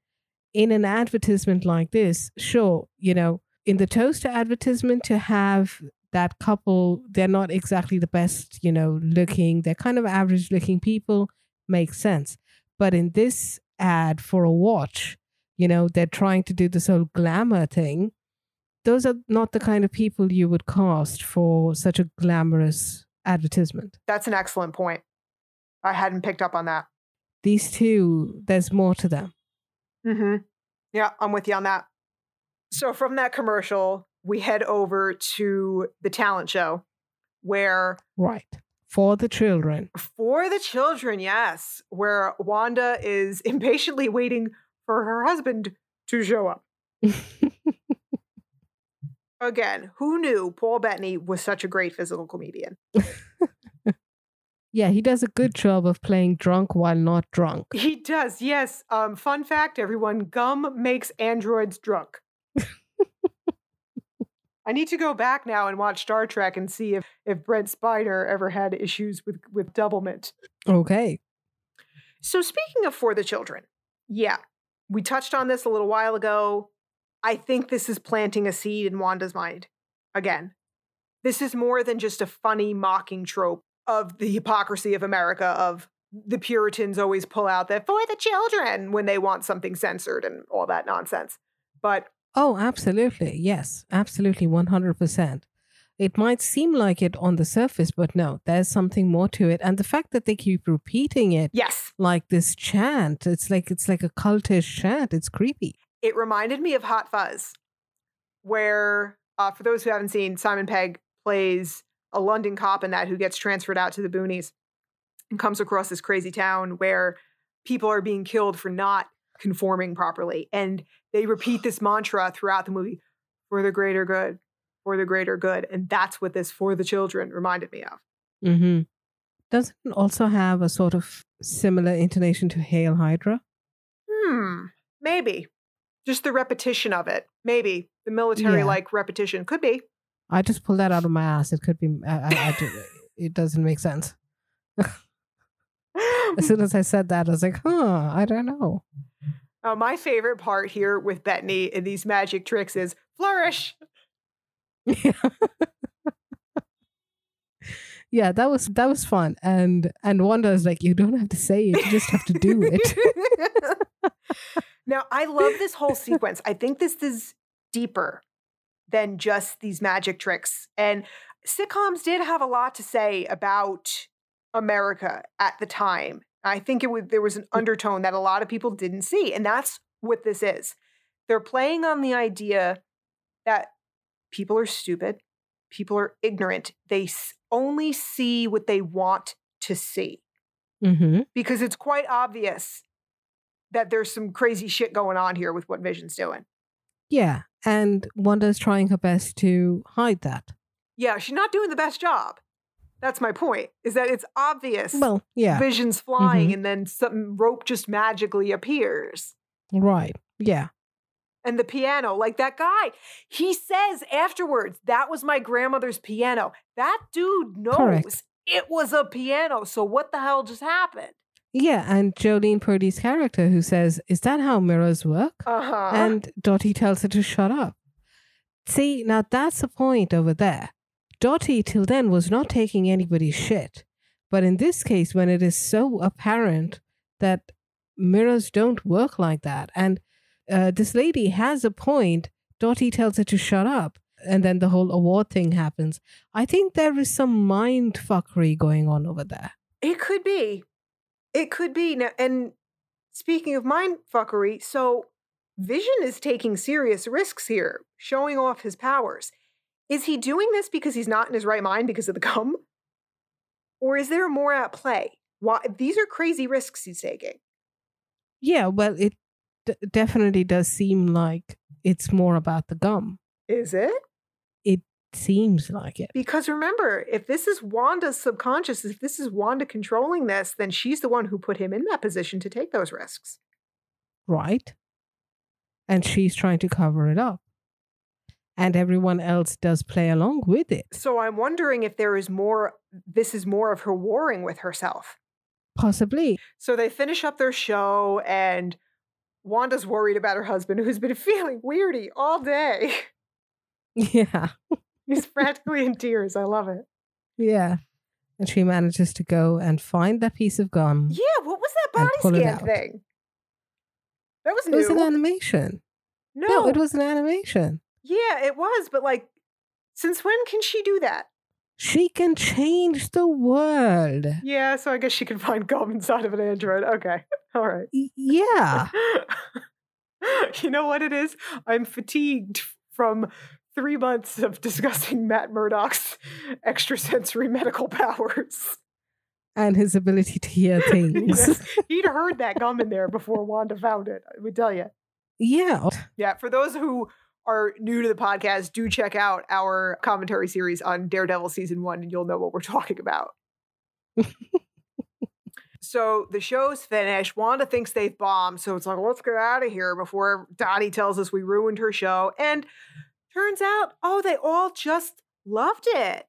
in an advertisement like this, sure, you know, in the toaster advertisement to have that couple, they're not exactly the best, you know, looking, they're kind of average looking people, makes sense. But in this ad for a watch, you know, they're trying to do this whole glamour thing. Those are not the kind of people you would cast for such a glamorous advertisement. That's an excellent point. I hadn't picked up on that. These two, there's more to them. Mm-hmm. Yeah, I'm with you on that. So from that commercial, we head over to the talent show where Right. For the children. for the children, yes, where Wanda is impatiently waiting for her husband to show up. Again, who knew Paul Bettany was such a great physical comedian? yeah, he does a good job of playing drunk while not drunk. He does, yes. Um, fun fact, everyone, gum makes androids drunk. I need to go back now and watch Star Trek and see if, if Brent Spiner ever had issues with, with doublemint. Okay. So speaking of for the children, yeah, we touched on this a little while ago. I think this is planting a seed in Wanda's mind. Again, this is more than just a funny mocking trope of the hypocrisy of America of the Puritans always pull out that for the children when they want something censored and all that nonsense. But Oh, absolutely. Yes, absolutely. 100%. It might seem like it on the surface, but no, there's something more to it. And the fact that they keep repeating it yes, like this chant, it's like it's like a cultish chant. It's creepy. it reminded me of Hot Fuzz, where, uh, for those who haven't seen, Simon Pegg plays a London cop in that who gets transferred out to the boonies and comes across this crazy town where people are being killed for not conforming properly. And they repeat this mantra throughout the movie for the greater good, for the greater good. And that's what this for the children reminded me of. Mm-hmm. Does it also have a sort of similar intonation to Hail Hydra? Hmm, maybe. Just the repetition of it. Maybe. The military like repetition. Could be. I just pulled that out of my ass. It could be. I, I, I do, it doesn't make sense. as soon as I said that, I was like, huh, I don't know. Uh, my favorite part here with Bettany in these magic tricks is flourish. Yeah. yeah, that was that was fun. And and Wanda is like, you don't have to say it, you just have to do it. now I love this whole sequence. I think this is deeper than just these magic tricks. And sitcoms did have a lot to say about America at the time. I think it was there was an undertone that a lot of people didn't see, and that's what this is. They're playing on the idea that people are stupid, people are ignorant. They only see what they want to see. Mm-hmm. Because it's quite obvious that there's some crazy shit going on here with what Vision's doing. Yeah. And Wanda's trying her best to hide that. Yeah, she's not doing the best job. That's my point. Is that it's obvious. Well, yeah. Vision's flying mm-hmm. and then some rope just magically appears. Right. Yeah. And the piano, like that guy, he says afterwards, that was my grandmother's piano. That dude knows Correct. it was a piano. So what the hell just happened? Yeah, and Jolene Purdy's character who says, Is that how mirrors work? Uh-huh. And Dottie tells her to shut up. See, now that's the point over there. Dottie till then was not taking anybody's shit. But in this case, when it is so apparent that mirrors don't work like that, and uh, this lady has a point, Dottie tells her to shut up, and then the whole award thing happens. I think there is some mind fuckery going on over there. It could be. It could be. Now, and speaking of mind fuckery, so Vision is taking serious risks here, showing off his powers. Is he doing this because he's not in his right mind because of the gum? Or is there more at play? Why these are crazy risks he's taking. Yeah, well, it d- definitely does seem like it's more about the gum. Is it? It seems like it. Because remember, if this is Wanda's subconscious, if this is Wanda controlling this, then she's the one who put him in that position to take those risks. Right. And she's trying to cover it up. And everyone else does play along with it. So I'm wondering if there is more, this is more of her warring with herself. Possibly. So they finish up their show, and Wanda's worried about her husband who's been feeling weirdy all day. Yeah. He's practically in tears. I love it. Yeah. And she manages to go and find that piece of gum. Yeah, what was that body scan thing? That was it new. was an animation. No. no, it was an animation. Yeah, it was, but like, since when can she do that? She can change the world. Yeah, so I guess she can find gum inside of an android. Okay. All right. Yeah. you know what it is? I'm fatigued from three months of discussing Matt Murdock's extrasensory medical powers. And his ability to hear things. yes. He'd heard that gum in there before Wanda found it, I would tell you. Yeah. Yeah. For those who are new to the podcast, do check out our commentary series on Daredevil season one, and you'll know what we're talking about. so the show's finished. Wanda thinks they've bombed, so it's like, let's get out of here before Dottie tells us we ruined her show. And turns out, oh, they all just loved it.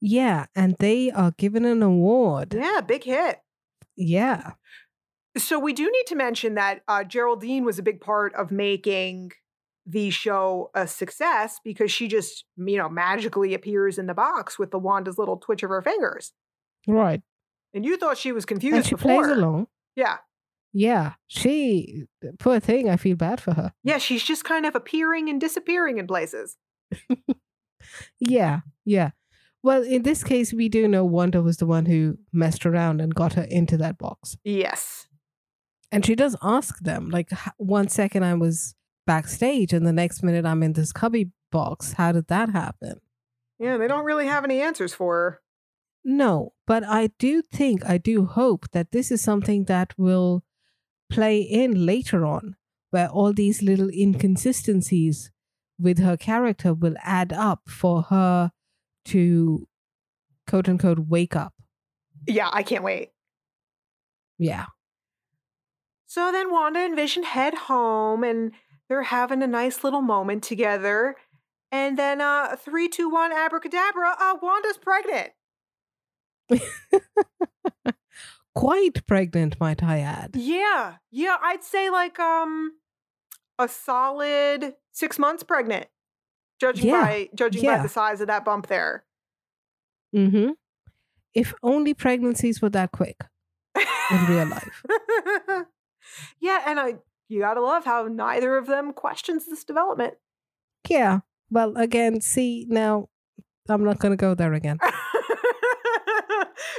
Yeah, and they are given an award. Yeah, big hit. Yeah. So we do need to mention that uh, Geraldine was a big part of making the show a success because she just, you know, magically appears in the box with the Wanda's little twitch of her fingers. Right. And you thought she was confused and she before. plays along. Yeah. Yeah. She, poor thing, I feel bad for her. Yeah, she's just kind of appearing and disappearing in places. yeah. Yeah. Well, in this case, we do know Wanda was the one who messed around and got her into that box. Yes. And she does ask them, like, one second I was backstage and the next minute I'm in this cubby box. How did that happen? Yeah, they don't really have any answers for her. No, but I do think, I do hope that this is something that will play in later on, where all these little inconsistencies with her character will add up for her to quote unquote wake up. Yeah, I can't wait. Yeah. So then Wanda and Vision head home and they're having a nice little moment together. And then uh three, two, one, abracadabra, uh Wanda's pregnant. Quite pregnant, might I add. Yeah. Yeah, I'd say like um a solid six months pregnant. Judging Yeah, by judging by the size of that bump there. Mm-hmm. If only pregnancies were that quick in real life. yeah, and I you gotta love how neither of them questions this development. Yeah. Well, again, see, now I'm not to go there again.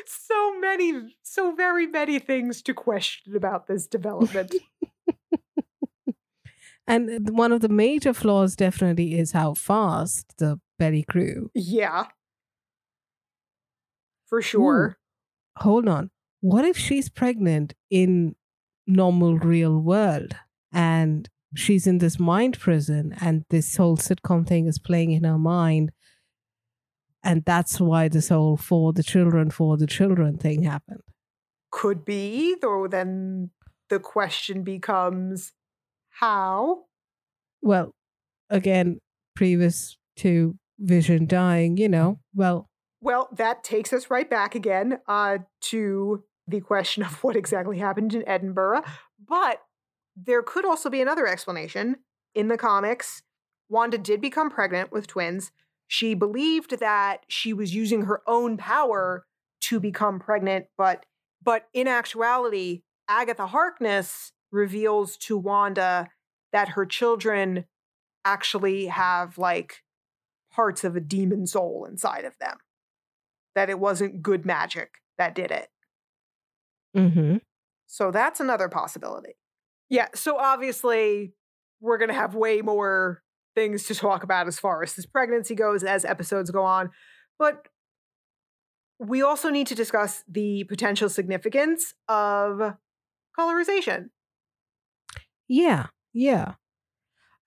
so many, so very many things to question about this development. And one of the major flaws definitely is how fast the belly grew. yeah. For sure. Hold on. What if she's pregnant in normal real world and she's in this mind prison and this whole sitcom thing is playing in her mind and that's why this whole for the children for the children thing happened. Could be, though then the question becomes how? Well, again, previous to Vision dying, you know, well, Well, that takes us right back again uh, to the question of what exactly happened in Edinburgh. But there could also be another explanation. In the comics, Wanda did become pregnant with twins. She believed that she was using her own power to become pregnant, but but in actuality, Agatha Harkness reveals to Wanda that her children actually have like parts of a demon soul inside of them that it wasn't good magic that did it. Mm-hmm. So that's another possibility. Yeah, so obviously we're going to have way more things to talk about as far as this pregnancy goes as episodes go on, but we also need to discuss the potential significance of colorization. Yeah, yeah.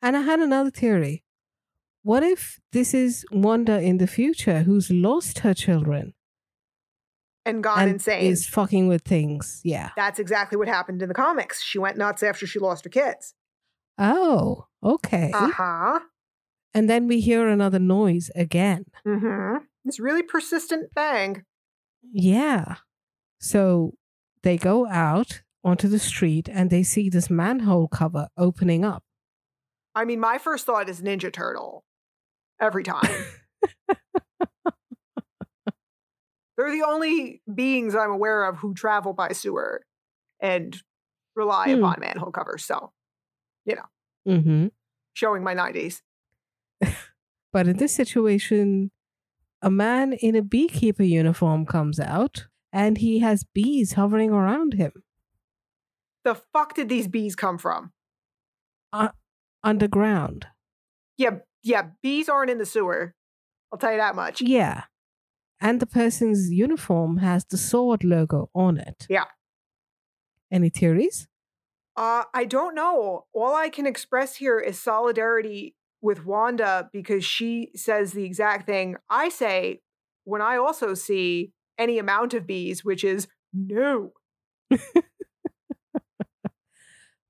And I had another theory. What if this is Wanda in the future who's lost her children And gone and insane. is fucking with things? Yeah. That's exactly what happened in the comics. She went nuts after she lost her kids. Oh, okay. Uh huh. And then we hear another noise again. Mm hmm. This really persistent bang. Yeah. So they go out onto the street and they see this manhole cover opening up. I mean, my first thought is Ninja Turtle every time. They're the only beings I'm aware of who travel by sewer and rely Hmm. upon manhole covers. So, you know hmm showing my 90s. But in this situation, a man in a beekeeper uniform comes out and he has bees hovering around him The fuck did these bees come from? underground. Yeah, yeah, bees aren't in the sewer. I'll tell you that much. Yeah. And the person's uniform has the SWORD logo on it. Yeah. Any theories? Uh, I don't know. All I can express here is solidarity with Wanda because she says the exact thing I say when I also see any amount of bees, which is no.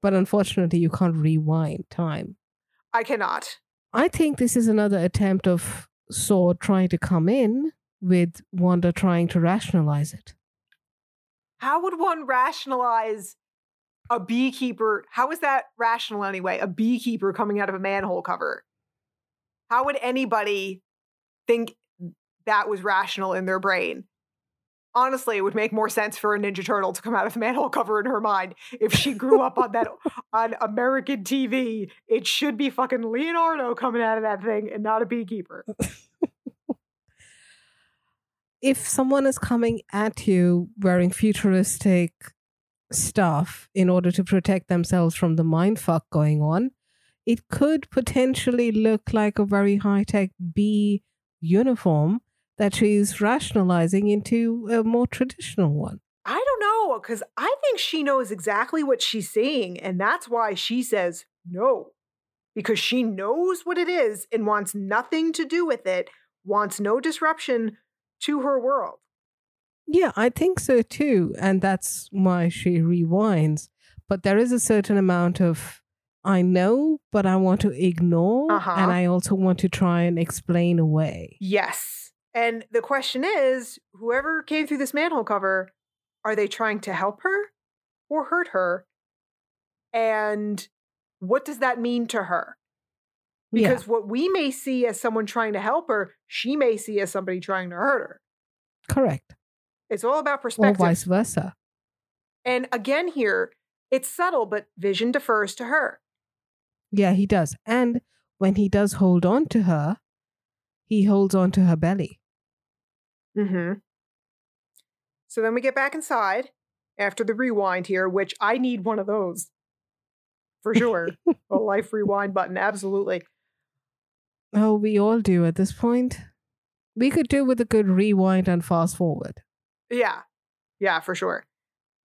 But unfortunately, you can't rewind time. I cannot. I think this is another attempt of SWORD trying to come in with Wanda trying to rationalize it. How would one rationalize a beekeeper? How is that rational anyway? A beekeeper coming out of a manhole cover. How would anybody think that was rational in their brain? Honestly, it would make more sense for a Ninja Turtle to come out of the manhole cover in her mind if she grew up on that on American TV. It should be fucking Leonardo coming out of that thing and not a beekeeper. If someone is coming at you wearing futuristic stuff in order to protect themselves from the mind fuck going on, it could potentially look like a very high tech bee uniform that she's rationalizing into a more traditional one. I don't know because I think she knows exactly what she's saying, and that's why she says no because she knows what it is and wants nothing to do with it, wants no disruption to her world. Yeah, I think so too. And that's why she rewinds. But there is a certain amount of I know, but I want to ignore. Uh-huh. And I also want to try and explain away. Yes. And the question is whoever came through this manhole cover, are they trying to help her or hurt her? And what does that mean to her? Yeah. Because what we may see as someone trying to help her, she may see as somebody trying to hurt her. Correct. It's all about perspective. Or vice versa. And again, here, it's subtle, but Vision defers to her. Yeah, he does. And when he does hold on to her, he holds on to her belly. Mm-hmm. So then we get back inside after the rewind here, which I need one of those for sure. a life rewind button, absolutely. Oh, we all do at this point. We could do with a good rewind and fast forward. Yeah, yeah, for sure.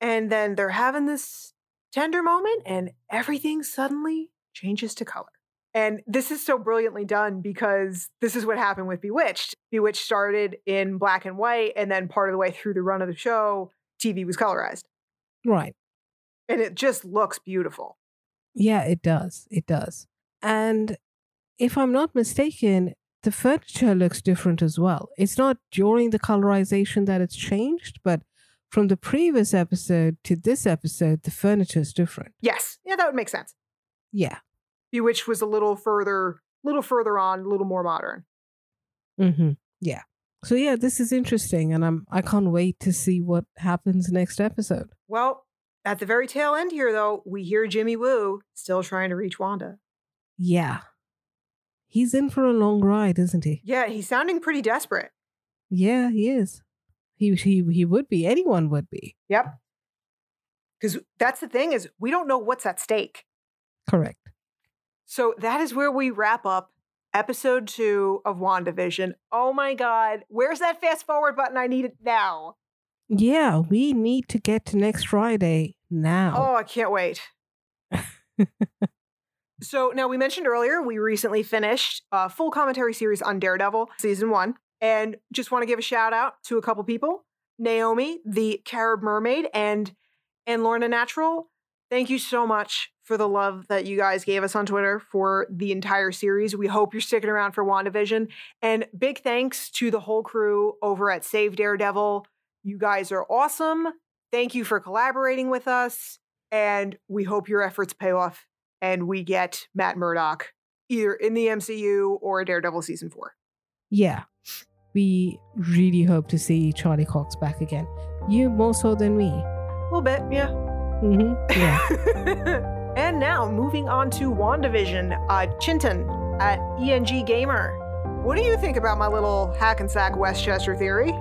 And then they're having this tender moment, and everything suddenly changes to color. And this is so brilliantly done because this is what happened with Bewitched. Bewitched started in black and white, and then part of the way through the run of the show, TV was colorized. Right. And it just looks beautiful. Yeah, it does. It does. And if I'm not mistaken, the furniture looks different as well. It's not during the colorization that it's changed, but from the previous episode to this episode, the furniture is different. Yes, yeah, that would make sense. Yeah. Bewitched was a little further, a little further on, a little more modern. Mm-hmm. Yeah. So yeah, this is interesting, and I'm I can't wait to see what happens next episode. Well, at the very tail end here, though, we hear Jimmy Woo still trying to reach Wanda. Yeah. He's in for a long ride, isn't he? Yeah, he's sounding pretty desperate. Yeah, he is. He he he would be. Anyone would be. Yep. Because that's the thing is we don't know what's at stake. Correct. So that is where we wrap up episode two of WandaVision. Oh my God. Where's that fast forward button? I need it now. Yeah, we need to get to next Friday now. Oh, I can't wait. so now we mentioned earlier, we recently finished a full commentary series on Daredevil season one. And just want to give a shout out to a couple people Naomi, the Carib Mermaid, and and Lorna Natural. Thank you so much for the love that you guys gave us on Twitter for the entire series. We hope you're sticking around for WandaVision. And big thanks to the whole crew over at Save Daredevil. You guys are awesome. Thank you for collaborating with us. And we hope your efforts pay off and we get Matt Murdock either in the MCU or Daredevil season four. Yeah. We really hope to see Charlie Cox back again. You more so than me. A little bit, yeah. Mm-hmm. Yeah. and now moving on to WandaVision, uh, Chinton at ENG Gamer. What do you think about my little hack and sack Westchester theory?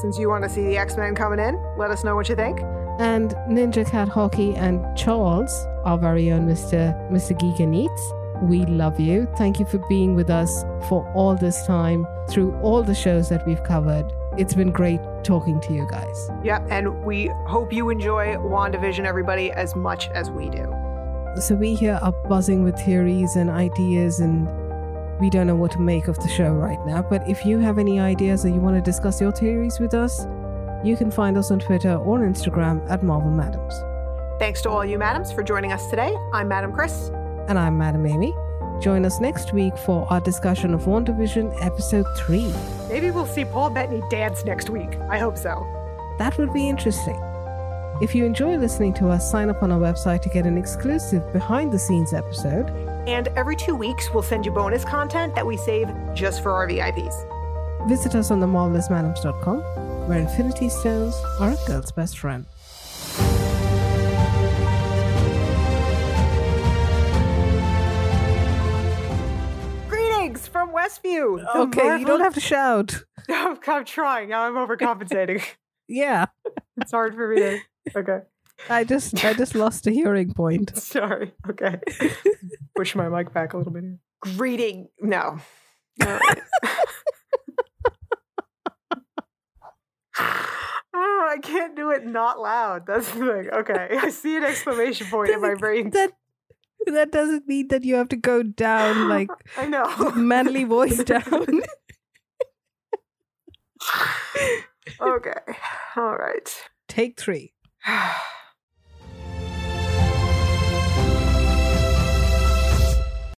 Since you want to see the X Men coming in, let us know what you think. And Ninja Cat Hockey and Charles, our very own Mr. Mr. Geek and Eats. We love you. Thank you for being with us for all this time through all the shows that we've covered. It's been great talking to you guys. Yeah, and we hope you enjoy WandaVision, everybody, as much as we do. So we here are buzzing with theories and ideas and we don't know what to make of the show right now. But if you have any ideas or you want to discuss your theories with us, you can find us on Twitter or Instagram at Marvel Madams. Thanks to all you madams for joining us today. I'm Madam Chris. And I'm Madam Amy. Join us next week for our discussion of WandaVision Episode 3. Maybe we'll see Paul Bettany dance next week. I hope so. That would be interesting. If you enjoy listening to us, sign up on our website to get an exclusive behind the scenes episode. And every two weeks, we'll send you bonus content that we save just for our VIPs. Visit us on the marvelousmadams.com, where Infinity Stones are a girl's best friend. Greetings from Westview. Okay, you don't have to shout. I'm, I'm trying. Now I'm overcompensating. Yeah, it's hard for me to. Okay. I just I just lost a hearing point. Sorry. Okay. Push my mic back a little bit here. Greeting. No. All right. Ah, I can't do it not loud. That's the thing. Okay. I see an exclamation point in my brain. That that doesn't mean that you have to go down like I know. manly voice down. okay. All right. Take three.